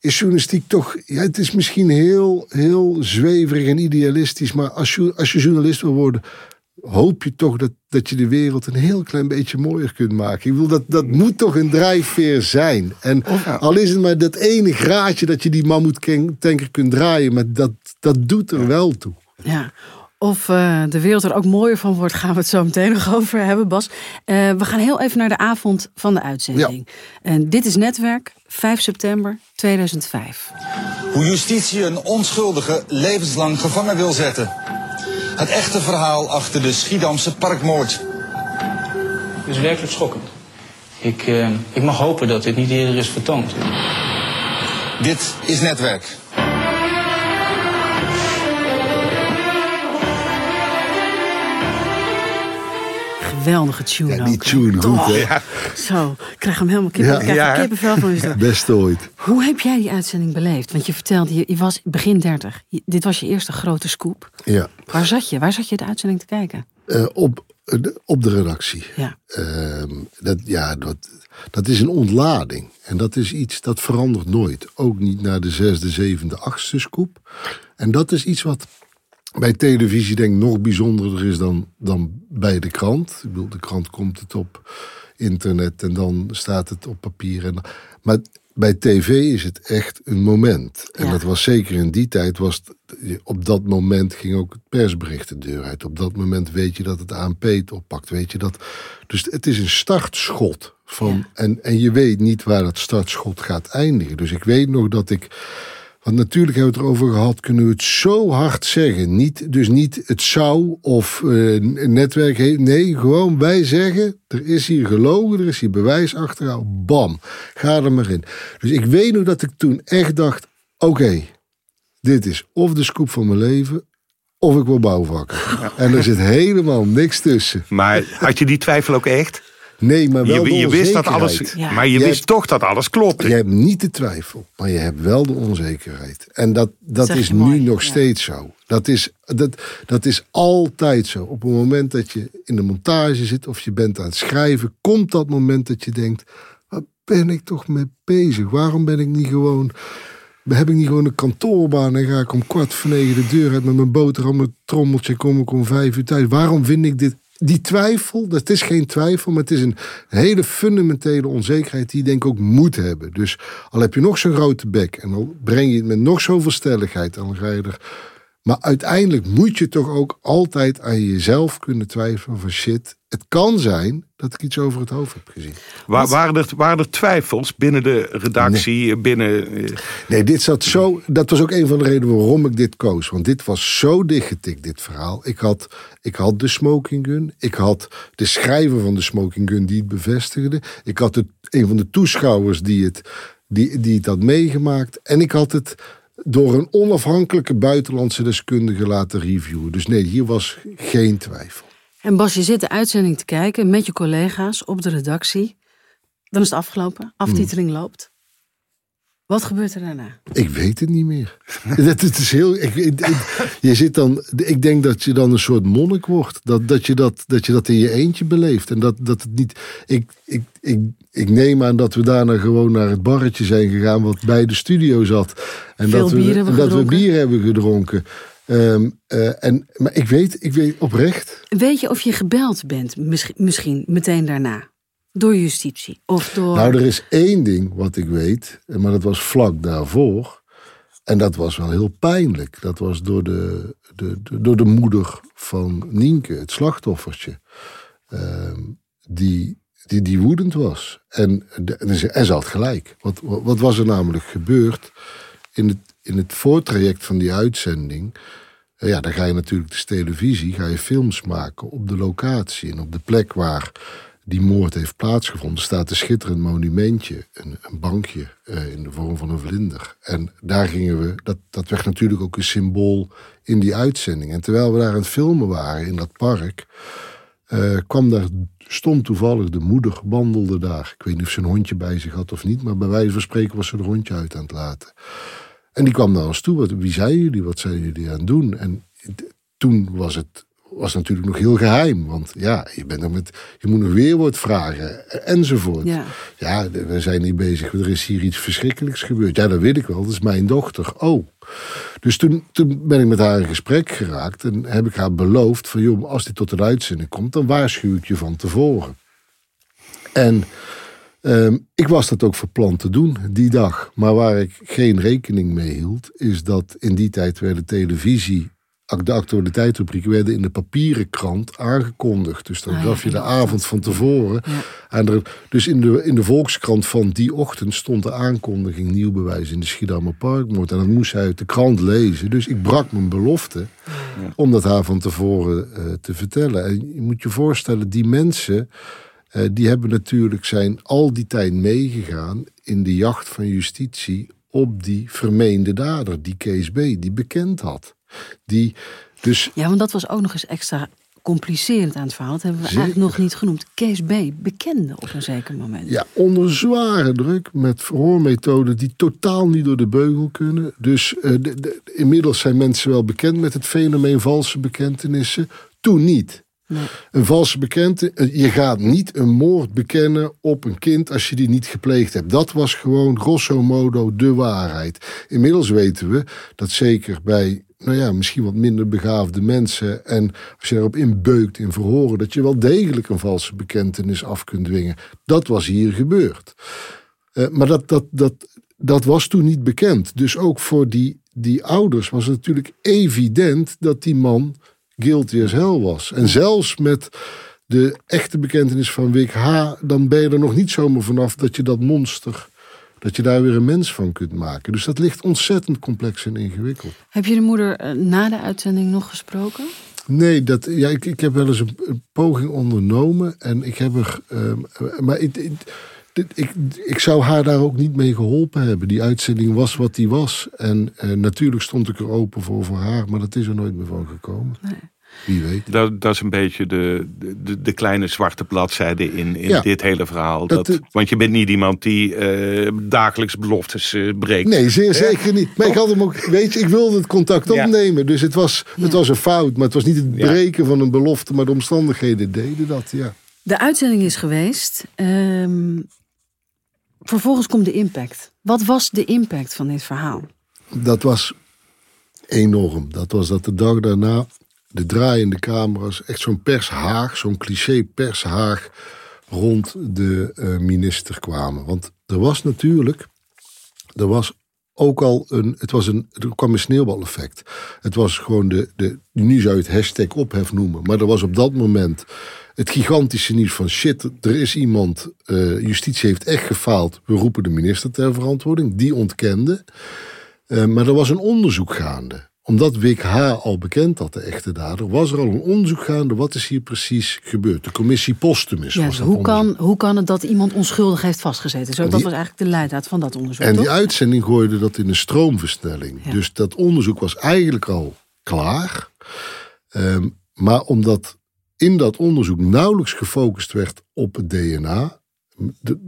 is journalistiek toch... Ja, het is misschien heel, heel zweverig en idealistisch. Maar als je, als je journalist wil worden... hoop je toch dat, dat je de wereld een heel klein beetje mooier kunt maken. Ik bedoel, dat, dat moet toch een drijfveer zijn. En al is het maar dat ene graadje dat je die mammoetanker kunt draaien, maar dat, dat doet er wel toe. Ja, of uh, de wereld er ook mooier van wordt, gaan we het zo meteen nog over hebben, Bas. Uh, we gaan heel even naar de avond van de uitzending. Ja. En dit is Netwerk, 5 september 2005. Hoe justitie een onschuldige levenslang gevangen wil zetten. Het echte verhaal achter de Schiedamse parkmoord. Het is werkelijk schokkend. Ik, uh, ik mag hopen dat dit niet eerder is vertoond. Dit is Netwerk. Geweldige tune ja, ook. Die tune, goed hè? Ja. Zo, ik krijg hem helemaal kippen, ja. ja. kippenvel van je. Best ooit. Hoe heb jij die uitzending beleefd? Want je vertelde, je, je was begin 30. Je, dit was je eerste grote scoop. Ja. Waar zat je? Waar zat je de uitzending te kijken? Uh, op, uh, op de redactie. Ja. Uh, dat, ja, dat, dat is een ontlading. En dat is iets dat verandert nooit. Ook niet naar de zesde, zevende, achtste scoop. En dat is iets wat bij televisie denk ik nog bijzonderder is dan, dan bij de krant. Ik bedoel, de krant komt het op internet en dan staat het op papier. En, maar bij tv is het echt een moment. En Ja. dat was zeker in die tijd, was het- op dat moment ging ook het persbericht de deur uit. Op dat moment weet je dat het ANP het oppakt. Weet je dat, dus het is een startschot. Van, en, en je weet niet waar dat startschot gaat eindigen. Dus ik weet nog dat ik... Want natuurlijk hebben we het erover gehad, kunnen we het zo hard zeggen. Niet, dus niet het zou of eh, netwerk heeft. Nee, gewoon wij zeggen, er is hier gelogen, er is hier bewijs achteraan. Bam, ga er maar in. Dus ik weet nog dat ik toen echt dacht, oké, dit is of de scoop van mijn leven, of ik word bouwvakker. En er zit helemaal niks tussen. Maar had je die twijfel ook echt? Nee, maar wel Je, de je wist dat alles. Ja. maar je wist toch dat alles klopte. Je hebt niet de twijfel, maar je hebt wel de onzekerheid. En dat, dat is nu mooi, nog ja. steeds zo. Dat is, dat, dat is altijd zo. Op het moment dat je in de montage zit of je bent aan het schrijven, komt dat moment dat je denkt: waar ben ik toch mee bezig? Waarom ben ik niet gewoon. Heb ik niet gewoon een kantoorbaan en ga ik om kwart voor negen de deur uit met mijn boterham, mijn trommeltje, kom ik om vijf uur thuis? Waarom vind ik dit? Die twijfel, dat is geen twijfel, maar het is een hele fundamentele onzekerheid die je denk ik ook moet hebben. Dus al heb je nog zo'n grote bek en al breng je het met nog zoveel stelligheid, dan ga je er. Maar uiteindelijk moet je toch ook altijd aan jezelf kunnen twijfelen van shit. Het kan zijn dat ik iets over het hoofd heb gezien. Wa- waren, er, waren er twijfels binnen de redactie? Binnen, eh, Nee, dit zat zo. Dat was ook een van de redenen waarom ik dit koos. Want dit was zo dichtgetikt, dit verhaal. Ik had, ik had de smoking gun. Ik had de schrijver van de smoking gun die het bevestigde. Ik had het, een van de toeschouwers die het, die, die het had meegemaakt. En ik had het door een onafhankelijke buitenlandse deskundige laten reviewen. Dus nee, hier was geen twijfel. En Bas, je zit de uitzending te kijken met je collega's op de redactie. Dan is het afgelopen, aftiteling loopt. Wat gebeurt er daarna? Ik weet het niet meer. Dat het is heel. Ik, ik- ik- je zit dan. Ik denk dat je dan een soort monnik wordt. Dat, dat, je, dat, dat je dat in je eentje beleeft. En dat, dat het niet. Ik, ik, ik, ik neem aan dat we daarna gewoon naar het barretje zijn gegaan. wat bij de studio zat. En Veel dat, we, bier hebben dat we bier hebben gedronken. Ehm, eh, en, maar ik weet, ik weet oprecht. Weet je of je gebeld bent, misschien, misschien meteen daarna? Door justitie? Of door... Nou, er is één ding wat ik weet. Maar dat was vlak daarvoor. En dat was wel heel pijnlijk. Dat was door de, de, de- door de moeder van Nienke, het slachtoffertje. Ehm, die, die, die woedend was. En, de, en ze- had gelijk. Wat, wat wat was er namelijk gebeurd? In het, in het voortraject van die uitzending. eh, Ja, dan ga je natuurlijk de televisie, ga je films maken op de locatie. En op de plek waar die moord heeft plaatsgevonden, staat een schitterend monumentje. Een, een bankje eh, in de vorm van een vlinder. En daar gingen we, dat, dat werd natuurlijk ook een symbool in die uitzending. En terwijl we daar aan het filmen waren in dat park, eh, kwam daar, stond toevallig de moeder, wandelde daar. Ik weet niet of ze een hondje bij zich had of niet, maar bij wijze van spreken was ze het hondje uit aan het laten. En die kwam naar ons toe. Wat, wie zijn jullie? Wat zijn jullie aan het doen? En toen was het, was natuurlijk nog heel geheim. Want ja, je, bent dan met, je moet nog weerwoord vragen enzovoort. Ja. Ja, we zijn hier bezig. Er is hier iets verschrikkelijks gebeurd. Ja, dat weet ik wel. Dat is mijn dochter. Oh. Dus toen, toen ben ik met haar in gesprek geraakt. En heb ik haar beloofd van... joh, als dit tot een uitzending komt... dan waarschuw ik je van tevoren. En ehm, ik was dat ook van plan te doen die dag. Maar waar ik geen rekening mee hield... is dat in die tijd werd de televisie... De actualiteitsrubrieken werden in de papieren krant aangekondigd. Dus dan Ah, gaf je de avond van tevoren. En er, dus in de, in de Volkskrant van die ochtend stond de aankondiging nieuw bewijs in de Schiedammer Parkmoord. En dat moest hij uit de krant lezen. Dus ik brak mijn belofte om dat haar van tevoren eh, te vertellen. En je moet je voorstellen, die mensen, eh, die hebben natuurlijk zijn al die tijd meegegaan in de jacht van justitie op die vermeende dader, die Kees B, die bekend had. Die dus Ja, want dat was ook nog eens extra complicerend aan het verhaal. Dat hebben we Zeker. eigenlijk nog niet genoemd. Kees B. bekende op een zeker moment. Ja, onder zware druk met verhoormethoden die totaal niet door de beugel kunnen. Dus eh, de, de- inmiddels zijn mensen wel bekend met het fenomeen valse bekentenissen. Toen niet. Nee. Een valse bekentenis, je gaat niet een moord bekennen op een kind als je die niet gepleegd hebt. Dat was gewoon grosso modo de waarheid. Inmiddels weten we dat zeker bij, nou ja, misschien wat minder begaafde mensen en als je daarop inbeukt in verhoren, dat je wel degelijk een valse bekentenis af kunt dwingen. Dat was hier gebeurd. Eh, maar dat, dat, dat, dat was toen niet bekend. Dus ook voor die, die ouders was het natuurlijk evident dat die man guilty as hell was. En zelfs met de echte bekentenis van Wik H., dan ben je er nog niet zomaar vanaf dat je dat monster, dat je daar weer een mens van kunt maken. Dus dat ligt ontzettend complex en ingewikkeld. Heb je de moeder eh, na de uitzending nog gesproken? Nee, dat, ja, ik, ik heb wel eens een, een poging ondernomen. En ik heb er. ehm, maar ik, ik, ik, ik zou haar daar ook niet mee geholpen hebben. Die uitzending was wat die was. En eh, natuurlijk stond ik er open voor voor haar. Maar dat is er nooit meer van gekomen. Wie weet. Dat, dat is een beetje de, de, de kleine zwarte bladzijde in, in Ja. dit hele verhaal. Dat- Dat, want je bent niet iemand die eh, dagelijks beloftes eh, breekt. Nee, zeer zeker niet. Maar ik had hem ook, weet je, ik wilde het contact Ja. opnemen. Dus het was, het was een fout. Maar het was niet het Ja. breken van een belofte. Maar de omstandigheden deden dat, ja. De uitzending is geweest. Ehm, vervolgens komt de impact. Wat was de impact van dit verhaal? Dat was enorm. Dat was dat de dag daarna de draaiende camera's, echt zo'n pershaag, zo'n cliché pershaag rond de eh, minister kwamen. Want er was natuurlijk, er was ook al een, het was een, er kwam een sneeuwbaleffect. Het was gewoon de, de, nu zou je het hashtag ophef noemen, maar er was op dat moment het gigantische nieuws van shit, er is iemand, eh, justitie heeft echt gefaald, we roepen de minister ter verantwoording, die ontkende. Eh, maar er was een onderzoek gaande. Omdat Wik H. al bekend had, de echte dader, was er al een onderzoek gaande. Wat is hier precies gebeurd? De commissie Postumus Ja, was dat hoe, onderzoek. kan, hoe kan het dat iemand onschuldig heeft vastgezeten? Zo, dat was eigenlijk de leidraad van dat onderzoek. En die uitzending gooide dat in een stroomversnelling. Ja. Dus dat onderzoek was eigenlijk al klaar. Ehm, maar omdat in dat onderzoek nauwelijks gefocust werd op het DNA.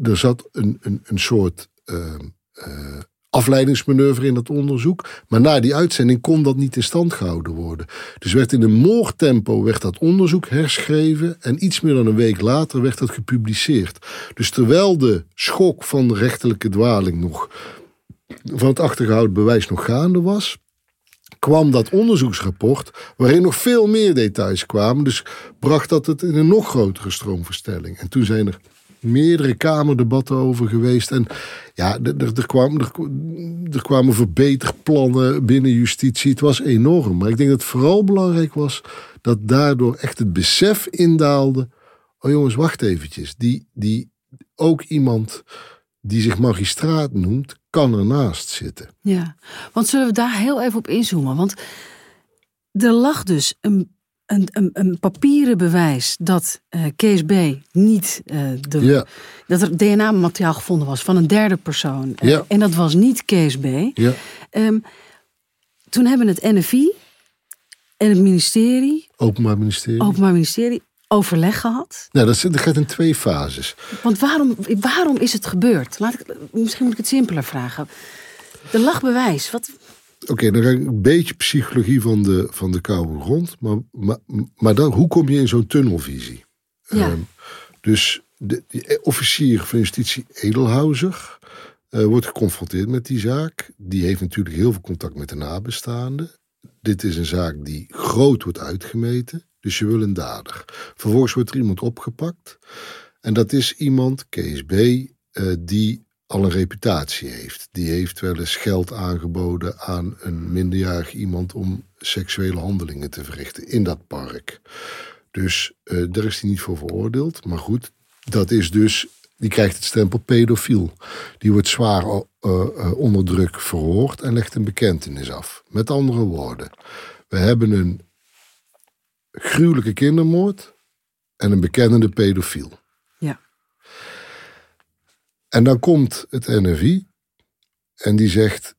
Er zat een, een, een soort ehm, eh, afleidingsmanoeuvre in dat onderzoek. Maar na die uitzending kon dat niet in stand gehouden worden. Dus werd in een moordtempo werd dat onderzoek herschreven. En iets meer dan een week later werd dat gepubliceerd. Dus terwijl de schok van de rechterlijke dwaling nog van het achtergehouden bewijs nog gaande was, kwam dat onderzoeksrapport, waarin nog veel meer details kwamen. Dus bracht dat het in een nog grotere stroomverstelling. En toen zijn er meerdere kamerdebatten over geweest. En ja, er, er, kwam, er kwamen verbeterplannen binnen justitie. Het was enorm. Maar ik denk dat het vooral belangrijk was dat daardoor echt het besef indaalde. Oh jongens, wacht eventjes. Die, die, ook iemand die zich magistraat noemt, kan ernaast zitten. Ja, want zullen we daar heel even op inzoomen? Want er lag dus een, een, een, een papieren bewijs dat Kees B. niet eh, de, Ja, dat er DNA-materiaal gevonden was van een derde persoon. Eh, Ja. En dat was niet Kees B. ja. Ehm, toen hebben het NFI en het ministerie, Openbaar ministerie. Openbaar Ministerie, overleg gehad. Nou, dat, zit- dat gaat in twee fases. Want waarom, waarom is het gebeurd? Laat ik, misschien moet ik het simpeler vragen. Er lag bewijs. Wat, Oké, dan ga ik een beetje psychologie van de, van de koude grond. Maar, maar, maar dan, hoe kom je in zo'n tunnelvisie? Ja. Ehm, dus de, officier van justitie Edelhauser eh, wordt geconfronteerd met die zaak. Die heeft natuurlijk heel veel contact met de nabestaanden. Dit is een zaak die groot wordt uitgemeten. Dus je wil een dader. Vervolgens wordt er iemand opgepakt. En dat is iemand, Kees B., eh, die al een reputatie heeft. Die heeft wel eens geld aangeboden aan een minderjarig iemand om seksuele handelingen te verrichten in dat park. Dus eh, daar is hij niet voor veroordeeld. Maar goed, dat is dus. Die krijgt het stempel pedofiel. Die wordt zwaar eh, eh, onder druk verhoord en legt een bekentenis af. Met andere woorden, we hebben een gruwelijke kindermoord en een bekennende pedofiel. En dan komt het NFI en die zegt: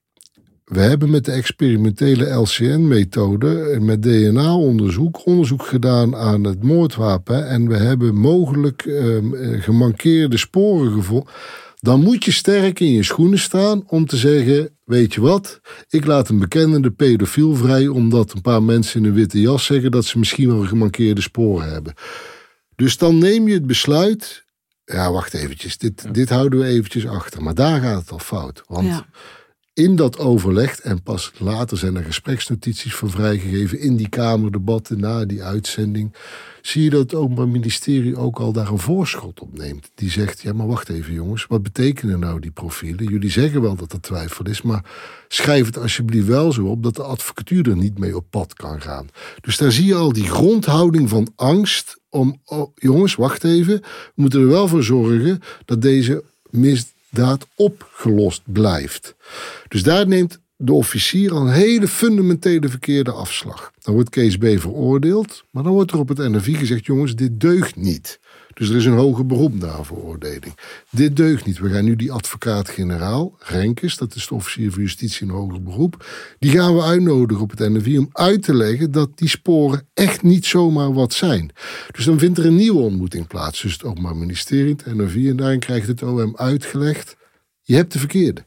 We hebben met de experimentele LCN-methode, met DNA-onderzoek, onderzoek gedaan aan het moordwapen. En we hebben mogelijk ehm, eh, gemankeerde sporen gevonden. Dan moet je sterk in je schoenen staan om te zeggen: Weet je wat, ik laat een bekende pedofiel vrij, omdat een paar mensen in een witte jas zeggen dat ze misschien wel gemankeerde sporen hebben. Dus dan neem je het besluit. Ja, wacht eventjes. Dit, dit houden we eventjes achter. Maar daar gaat het al fout. Want Ja. In dat overleg, en pas later zijn er gespreksnotities voor vrijgegeven in die Kamerdebatten na die uitzending, zie je dat het Openbaar Ministerie ook al daar een voorschot op neemt. Die zegt, ja maar wacht even jongens, wat betekenen nou die profielen? Jullie zeggen wel dat er twijfel is, maar schrijf het alsjeblieft wel zo op dat de advocatuur er niet mee op pad kan gaan. Dus daar zie je al die grondhouding van angst om, oh, jongens, wacht even, we moeten er wel voor zorgen dat deze misdaad opgelost blijft. Dus daar neemt de officier al een hele fundamentele verkeerde afslag. Dan wordt Kees B. veroordeeld, maar dan wordt er op het NFI gezegd: jongens, dit deugt niet. Dus er is een hoger beroep na veroordeling. Dit deugt niet. We gaan nu die advocaat-generaal, Renkes, dat is de officier van justitie in hoger beroep, die gaan we uitnodigen op het NFI om uit te leggen dat die sporen echt niet zomaar wat zijn. Dus dan vindt er een nieuwe ontmoeting plaats tussen het Openbaar Ministerie het NFI en daarin krijgt het OM uitgelegd: je hebt de verkeerde.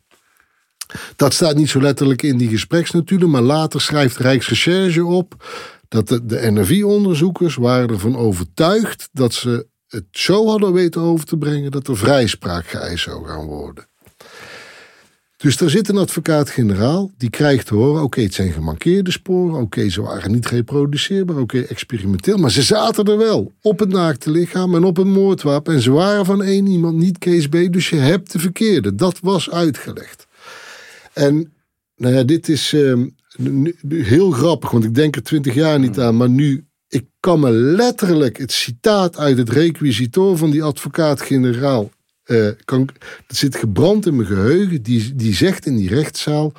Dat staat niet zo letterlijk in die gespreksnotulen, maar later schrijft Rijksrecherche op dat de, de NRV-onderzoekers waren ervan overtuigd dat ze het zo hadden weten over te brengen dat er vrijspraak geëist zou gaan worden. Dus daar zit een advocaat-generaal, die krijgt te horen: oké, het zijn gemankeerde sporen, oké, ze waren niet reproduceerbaar, oké, experimenteel, maar ze zaten er wel op het naakte lichaam en op een moordwapen en ze waren van één iemand, niet Kees B, dus je hebt de verkeerde. Dat was uitgelegd. En nou ja, dit is ehm, heel grappig, want ik denk er twintig jaar niet aan, maar nu, kan me letterlijk het citaat uit het requisitoor van die advocaat-generaal, kan, dat zit gebrand in mijn geheugen, die, die zegt in die rechtszaal,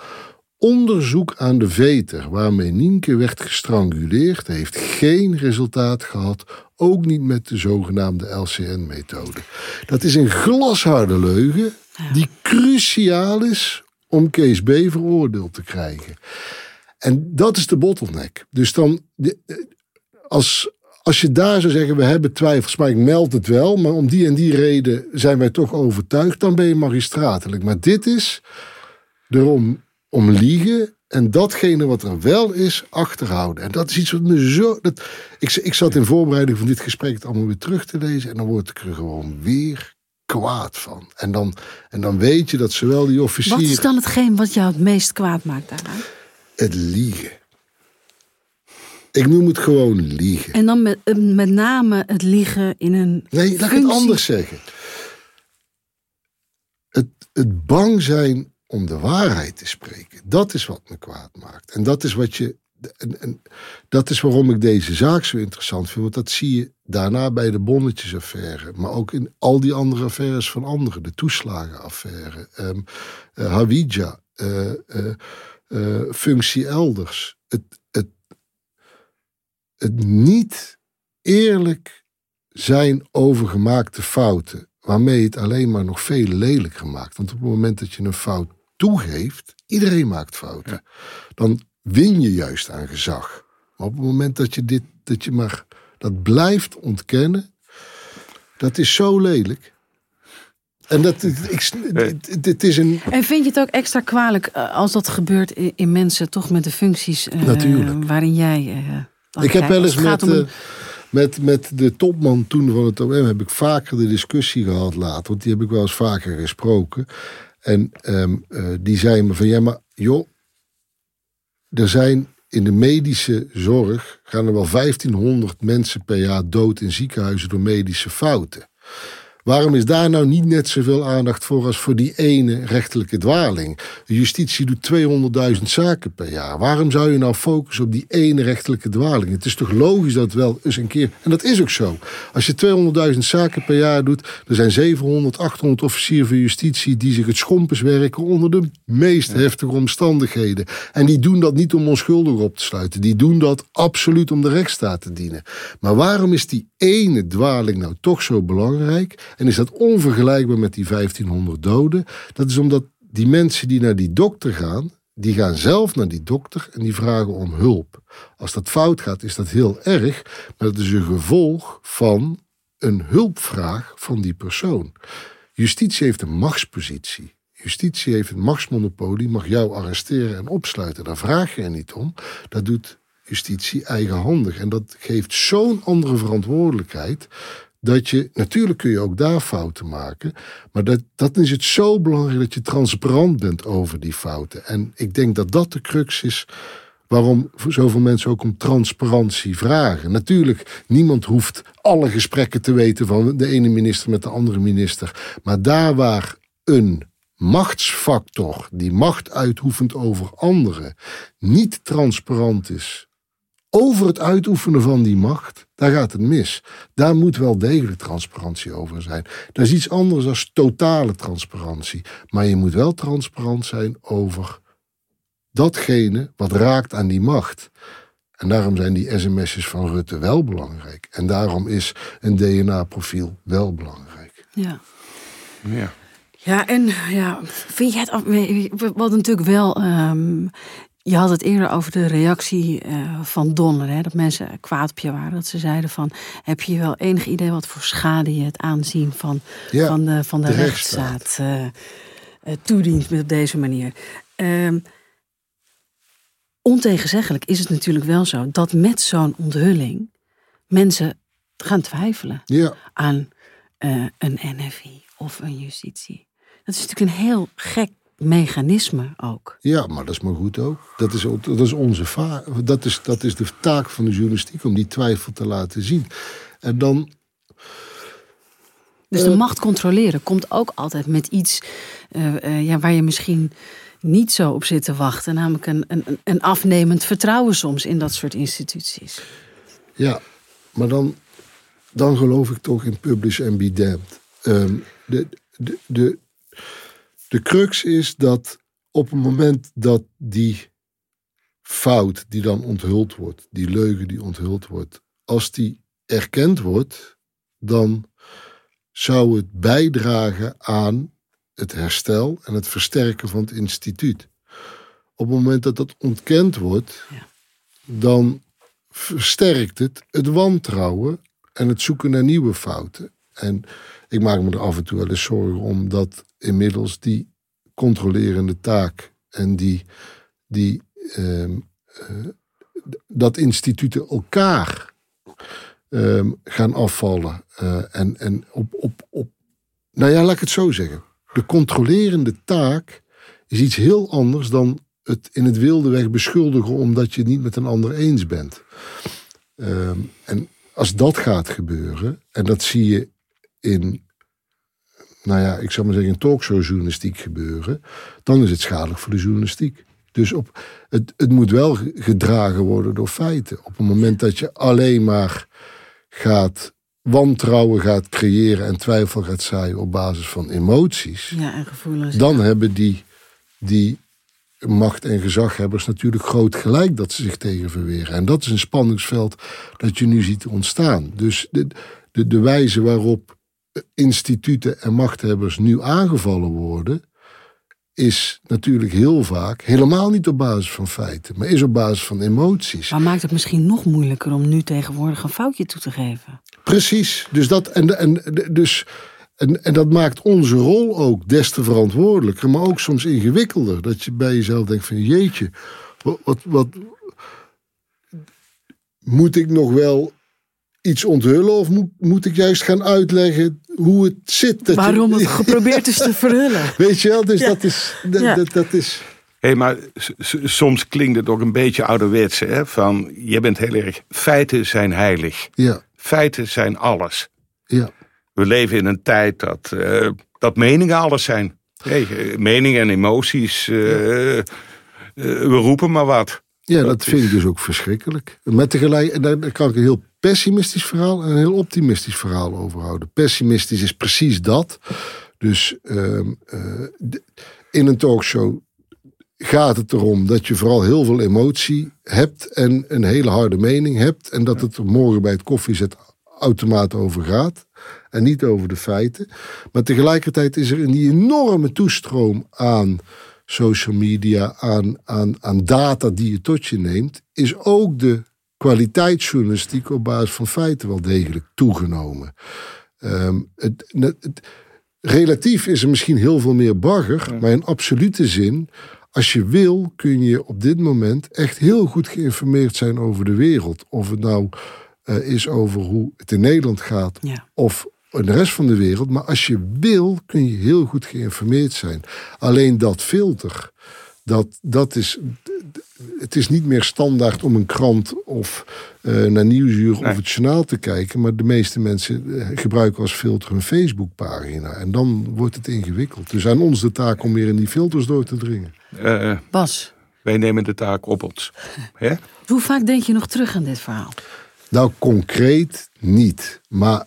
onderzoek aan de veter waarmee Nienke werd gestranguleerd heeft geen resultaat gehad, ook niet met de zogenaamde LCN-methode. Dat is een glasharde leugen die cruciaal is om Kees B. veroordeeld te krijgen. En dat is de bottleneck. Dus dan, als, als je daar zou zeggen, we hebben twijfels, maar ik meld het wel, maar om die en die reden zijn wij toch overtuigd, dan ben je magistratelijk. Maar dit is erom om liegen en datgene wat er wel is, achterhouden. En dat is iets wat me zo. Dat, ik, ik zat in voorbereiding van dit gesprek het allemaal weer terug te lezen en dan word ik er gewoon weer kwaad van. En dan, en dan weet je dat zowel die officier. Wat is dan hetgeen wat jou het meest kwaad maakt daaraan? Het liegen. Ik noem het gewoon liegen. En dan met, eh, met name het liegen in een. Nee, laat ik het functie. anders zeggen. Het, het bang zijn om de waarheid te spreken. Dat is wat me kwaad maakt. En dat is wat je. En, en dat is waarom ik deze zaak zo interessant vind. Want dat zie je daarna bij de bonnetjesaffaire. Maar ook in al die andere affaires van anderen. De toeslagenaffaire. ehm eh, Hawija. eh, eh, eh, functie elders. Het, het, niet eerlijk zijn over gemaakte fouten. Waarmee het alleen maar nog veel lelijker maakt. Want op het moment dat je een fout toegeeft, iedereen maakt fouten. Dan win je juist aan gezag. Maar op het moment dat je dit, dat je maar dat blijft ontkennen, dat is zo lelijk. En dat, ik, dit, dit is een. En vind je het ook extra kwalijk eh, als dat gebeurt in, mensen toch met de functies eh, Natuurlijk. waarin jij. eh, Ik heb wel Als eens met, een- eh, met, met de topman toen van het OM heb ik vaker de discussie gehad later. Want die heb ik wel eens vaker gesproken. En ehm, eh, die zei me van ja, maar joh, er zijn in de medische zorg gaan er wel 1500 mensen per jaar dood in ziekenhuizen door medische fouten. Waarom is daar nou niet net zoveel aandacht voor als voor die ene rechtelijke dwaling? De justitie doet 200.000 zaken per jaar. Waarom zou je nou focussen op die ene rechtelijke dwaling? Het is toch logisch dat wel eens een keer. En dat is ook zo. Als je 200.000 zaken per jaar doet, er zijn 700, 800 officieren van justitie die zich het schompens werken onder de meest heftige omstandigheden. En die doen dat niet om onschuldigen op te sluiten. Die doen dat absoluut om de rechtsstaat te dienen. Maar waarom is die ene dwaling nou toch zo belangrijk? En is dat onvergelijkbaar met die 1500 doden? Dat is omdat die mensen die naar die dokter gaan, die gaan zelf naar die dokter en die vragen om hulp. Als dat fout gaat, is dat heel erg, maar dat is een gevolg van een hulpvraag van die persoon. Justitie heeft een machtspositie. Justitie heeft een machtsmonopolie, mag jou arresteren en opsluiten. Daar vraag je er niet om. Dat doet justitie eigenhandig. En dat geeft zo'n andere verantwoordelijkheid. Dat je, natuurlijk kun je ook daar fouten maken. Maar dat, dat is het zo belangrijk dat je transparant bent over die fouten. En ik denk dat dat de crux is waarom zoveel mensen ook om transparantie vragen. Natuurlijk, niemand hoeft alle gesprekken te weten van de ene minister met de andere minister. Maar daar waar een machtsfactor die macht uitoefent over anderen niet transparant is over het uitoefenen van die macht, daar gaat het mis. Daar moet wel degelijk transparantie over zijn. Dat is iets anders dan totale transparantie. Maar je moet wel transparant zijn over datgene wat raakt aan die macht. En daarom zijn die sms'jes van Rutte wel belangrijk. En daarom is een DNA-profiel wel belangrijk. Ja. Ja. Ja, en ja, vind jij het af. we- Wat natuurlijk wel. ehm, je had het eerder over de reactie eh, van Donner. Hè, dat mensen kwaad op je waren. Dat ze zeiden van. Heb je wel enig idee wat voor schade je het aanzien van, Ja, van de, van de, de rechtsstaat eh, eh, toedient met op deze manier? Ehm, ontegenzeggelijk is het natuurlijk wel zo dat met zo'n onthulling mensen gaan twijfelen Ja, aan een NFI of een justitie. Dat is natuurlijk een heel gek mechanisme ook. ja, maar dat is maar goed ook. Dat is, dat is onze va dat is, dat is de taak van de journalistiek om die twijfel te laten zien. En dan Dus de macht controleren komt ook altijd met iets eh, eh, ja, waar je misschien niet zo op zit te wachten. Namelijk een, een, een afnemend vertrouwen soms in dat soort instituties. Ja, maar dan, dan geloof ik toch in publish and be damned. Ehm, de, de, de, de crux is dat op het moment dat die fout die dan onthuld wordt, die leugen die onthuld wordt, als die erkend wordt, dan zou het bijdragen aan het herstel en het versterken van het instituut. Op het moment dat dat ontkend wordt, dan versterkt het het wantrouwen en het zoeken naar nieuwe fouten. En ik maak me er af en toe wel eens zorgen om dat inmiddels die controlerende taak en die, die ehm, eh, dat instituten elkaar ehm, gaan afvallen. Eh, en en op, op, op, nou ja, laat ik het zo zeggen. De controlerende taak is iets heel anders dan het in het wilde weg beschuldigen omdat je het niet met een ander eens bent. Ehm, en als dat gaat gebeuren, en dat zie je in, nou ja, ik zou maar zeggen, in talkshowjournalistiek gebeuren, dan is het schadelijk voor de journalistiek. Dus op, het, het moet wel ge- gedragen worden door feiten. Op het moment dat je alleen maar gaat wantrouwen gaat creëren en twijfel gaat zaaien op basis van emoties, Ja, en gevoelens. dan hebben die, die macht- en gezaghebbers natuurlijk groot gelijk dat ze zich tegen verweren. En dat is een spanningsveld dat je nu ziet ontstaan. Dus de, de, de wijze waarop instituten en machthebbers nu aangevallen worden, is natuurlijk heel vaak helemaal niet op basis van feiten, maar is op basis van emoties. Maar maakt het misschien nog moeilijker om nu tegenwoordig een foutje toe te geven? Precies. Dus dat en, en dus En, en dat maakt onze rol ook des te verantwoordelijker, maar ook soms ingewikkelder. Dat je bij jezelf denkt van jeetje, wat, wat, wat moet ik nog wel iets onthullen of moet, moet ik juist gaan uitleggen hoe het zit? Dat Waarom je, het geprobeerd is te verhullen. Weet je wel, dus Ja. dat is... Dat, Ja. dat, dat is Hé, maar s- s- soms klinkt het ook een beetje ouderwets, hè? Van, je bent heel erg, feiten zijn heilig. ja, Feiten zijn alles. ja. We leven in een tijd dat, eh, dat meningen alles zijn. Hey, eh, meningen en emoties, eh, we roepen maar wat. Ja, dat, Dat vind is- ik dus ook verschrikkelijk. Met tegelijk, en daar kan ik een heel pessimistisch verhaal en een heel optimistisch verhaal over houden. Pessimistisch is precies dat. Dus ehm, eh, in een talkshow gaat het erom dat je vooral heel veel emotie hebt en een hele harde mening hebt. En dat het er morgen bij het koffiezet automaat over gaat. En niet over de feiten. Maar tegelijkertijd is er een enorme toestroom aan social media, aan, aan, aan data die je tot je neemt. Is ook de kwaliteitsjournalistiek op basis van feiten wel degelijk toegenomen. Ehm, het, het- relatief is er misschien heel veel meer bagger, maar in absolute zin, als je wil, kun je op dit moment echt heel goed geïnformeerd zijn over de wereld. Of het nou eh, is over hoe het in Nederland gaat, Ja. of in de rest van de wereld. Maar als je wil, kun je heel goed geïnformeerd zijn. Alleen dat filter, dat, dat is. Het is niet meer standaard om een krant of eh, naar Nieuwsuur Nee. of het journaal te kijken. Maar de meeste mensen eh, gebruiken als filter een Facebookpagina. En dan wordt het ingewikkeld. Dus aan ons de taak om weer in die filters door te dringen. Eh, Bas, wij nemen de taak op ons. Hè? hoe vaak denk je nog terug aan dit verhaal? Nou, concreet niet. Maar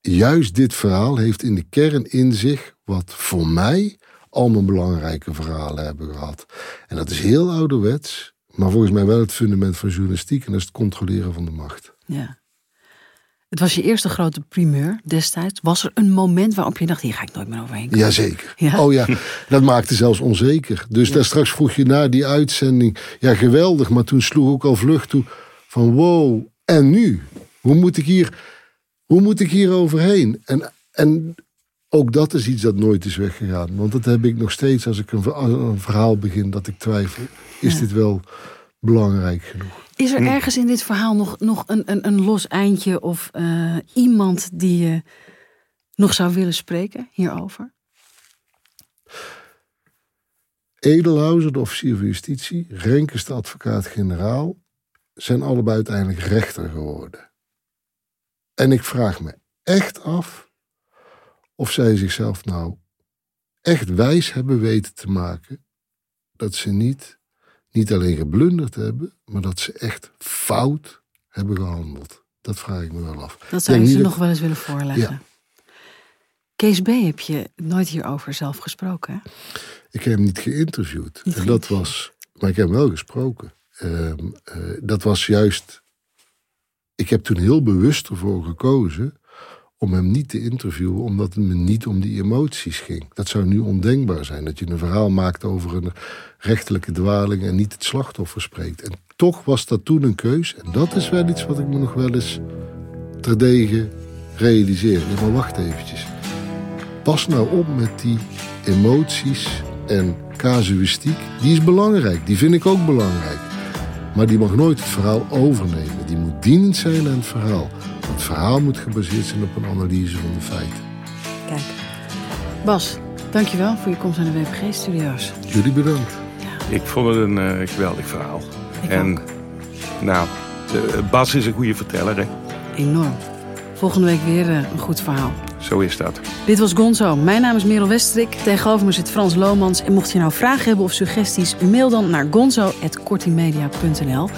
juist dit verhaal heeft in de kern in zich wat voor mij allemaal belangrijke verhalen hebben gehad. En dat is heel ouderwets, maar volgens mij wel het fundament van journalistiek en dat is het controleren van de macht. Ja. Het was je eerste grote primeur destijds. Was er een moment waarop je dacht, hier ga ik nooit meer overheen komen? Jazeker. Ja? Oh ja, dat maakte zelfs onzeker. Dus daar straks vroeg je na die uitzending, ja geweldig, maar toen sloeg ook al vlucht toe van wow, en nu? Hoe moet ik hier, hoe moet ik hier overheen? En, en ook dat is iets dat nooit is weggegaan. Want dat heb ik nog steeds als ik een, ver- een verhaal begin dat ik twijfel. Is dit wel belangrijk genoeg? Is er ergens in dit verhaal nog, nog een, een, een los eindje of eh, iemand die je nog zou willen spreken hierover? Edelhauser, de officier van justitie, Renkes, de advocaat-generaal, zijn allebei uiteindelijk rechter geworden. En ik vraag me echt af of zij zichzelf nou echt wijs hebben weten te maken dat ze niet, niet alleen geblunderd hebben, maar dat ze echt fout hebben gehandeld. Dat vraag ik me wel af. Dat zou Denk je ze nog wel eens willen voorleggen. Ja. Kees B. heb je nooit hierover zelf gesproken. Hè? Ik heb hem niet geïnterviewd. Niet en dat was, maar ik heb hem wel gesproken. Ehm, eh, dat was juist. Ik heb toen heel bewust ervoor gekozen om hem niet te interviewen, omdat het me niet om die emoties ging. Dat zou nu ondenkbaar zijn, dat je een verhaal maakt over een rechtelijke dwaling en niet het slachtoffer spreekt. En toch was dat toen een keus. En dat is wel iets wat ik me nog wel eens terdege realiseer. Maar wacht eventjes pas nou op met die emoties en casuïstiek. Die is belangrijk, die vind ik ook belangrijk. Maar die mag nooit het verhaal overnemen. Die moet dienend zijn aan het verhaal. Want het verhaal moet gebaseerd zijn op een analyse van de feiten. Kijk. Bas, dankjewel voor je komst naar de WPG-studio's. Jullie bedankt. Ik vond het een eh, geweldig verhaal. Ik en ook. nou, eh, Bas is een goede verteller, hè? Enorm. Volgende week weer eh, een goed verhaal. Zo is dat. Dit was Gonzo. Mijn naam is Merel Westrik. Tegenover me zit Frans Lomans. En mocht je nou vragen hebben of suggesties, mail dan naar gonzo.kortimedia.nl.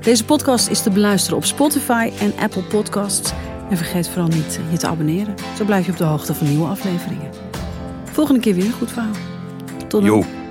Deze podcast is te beluisteren op Spotify en Apple Podcasts. En vergeet vooral niet je te abonneren. Zo blijf je op de hoogte van nieuwe afleveringen. Volgende keer weer een goed verhaal. Tot dan. Jo.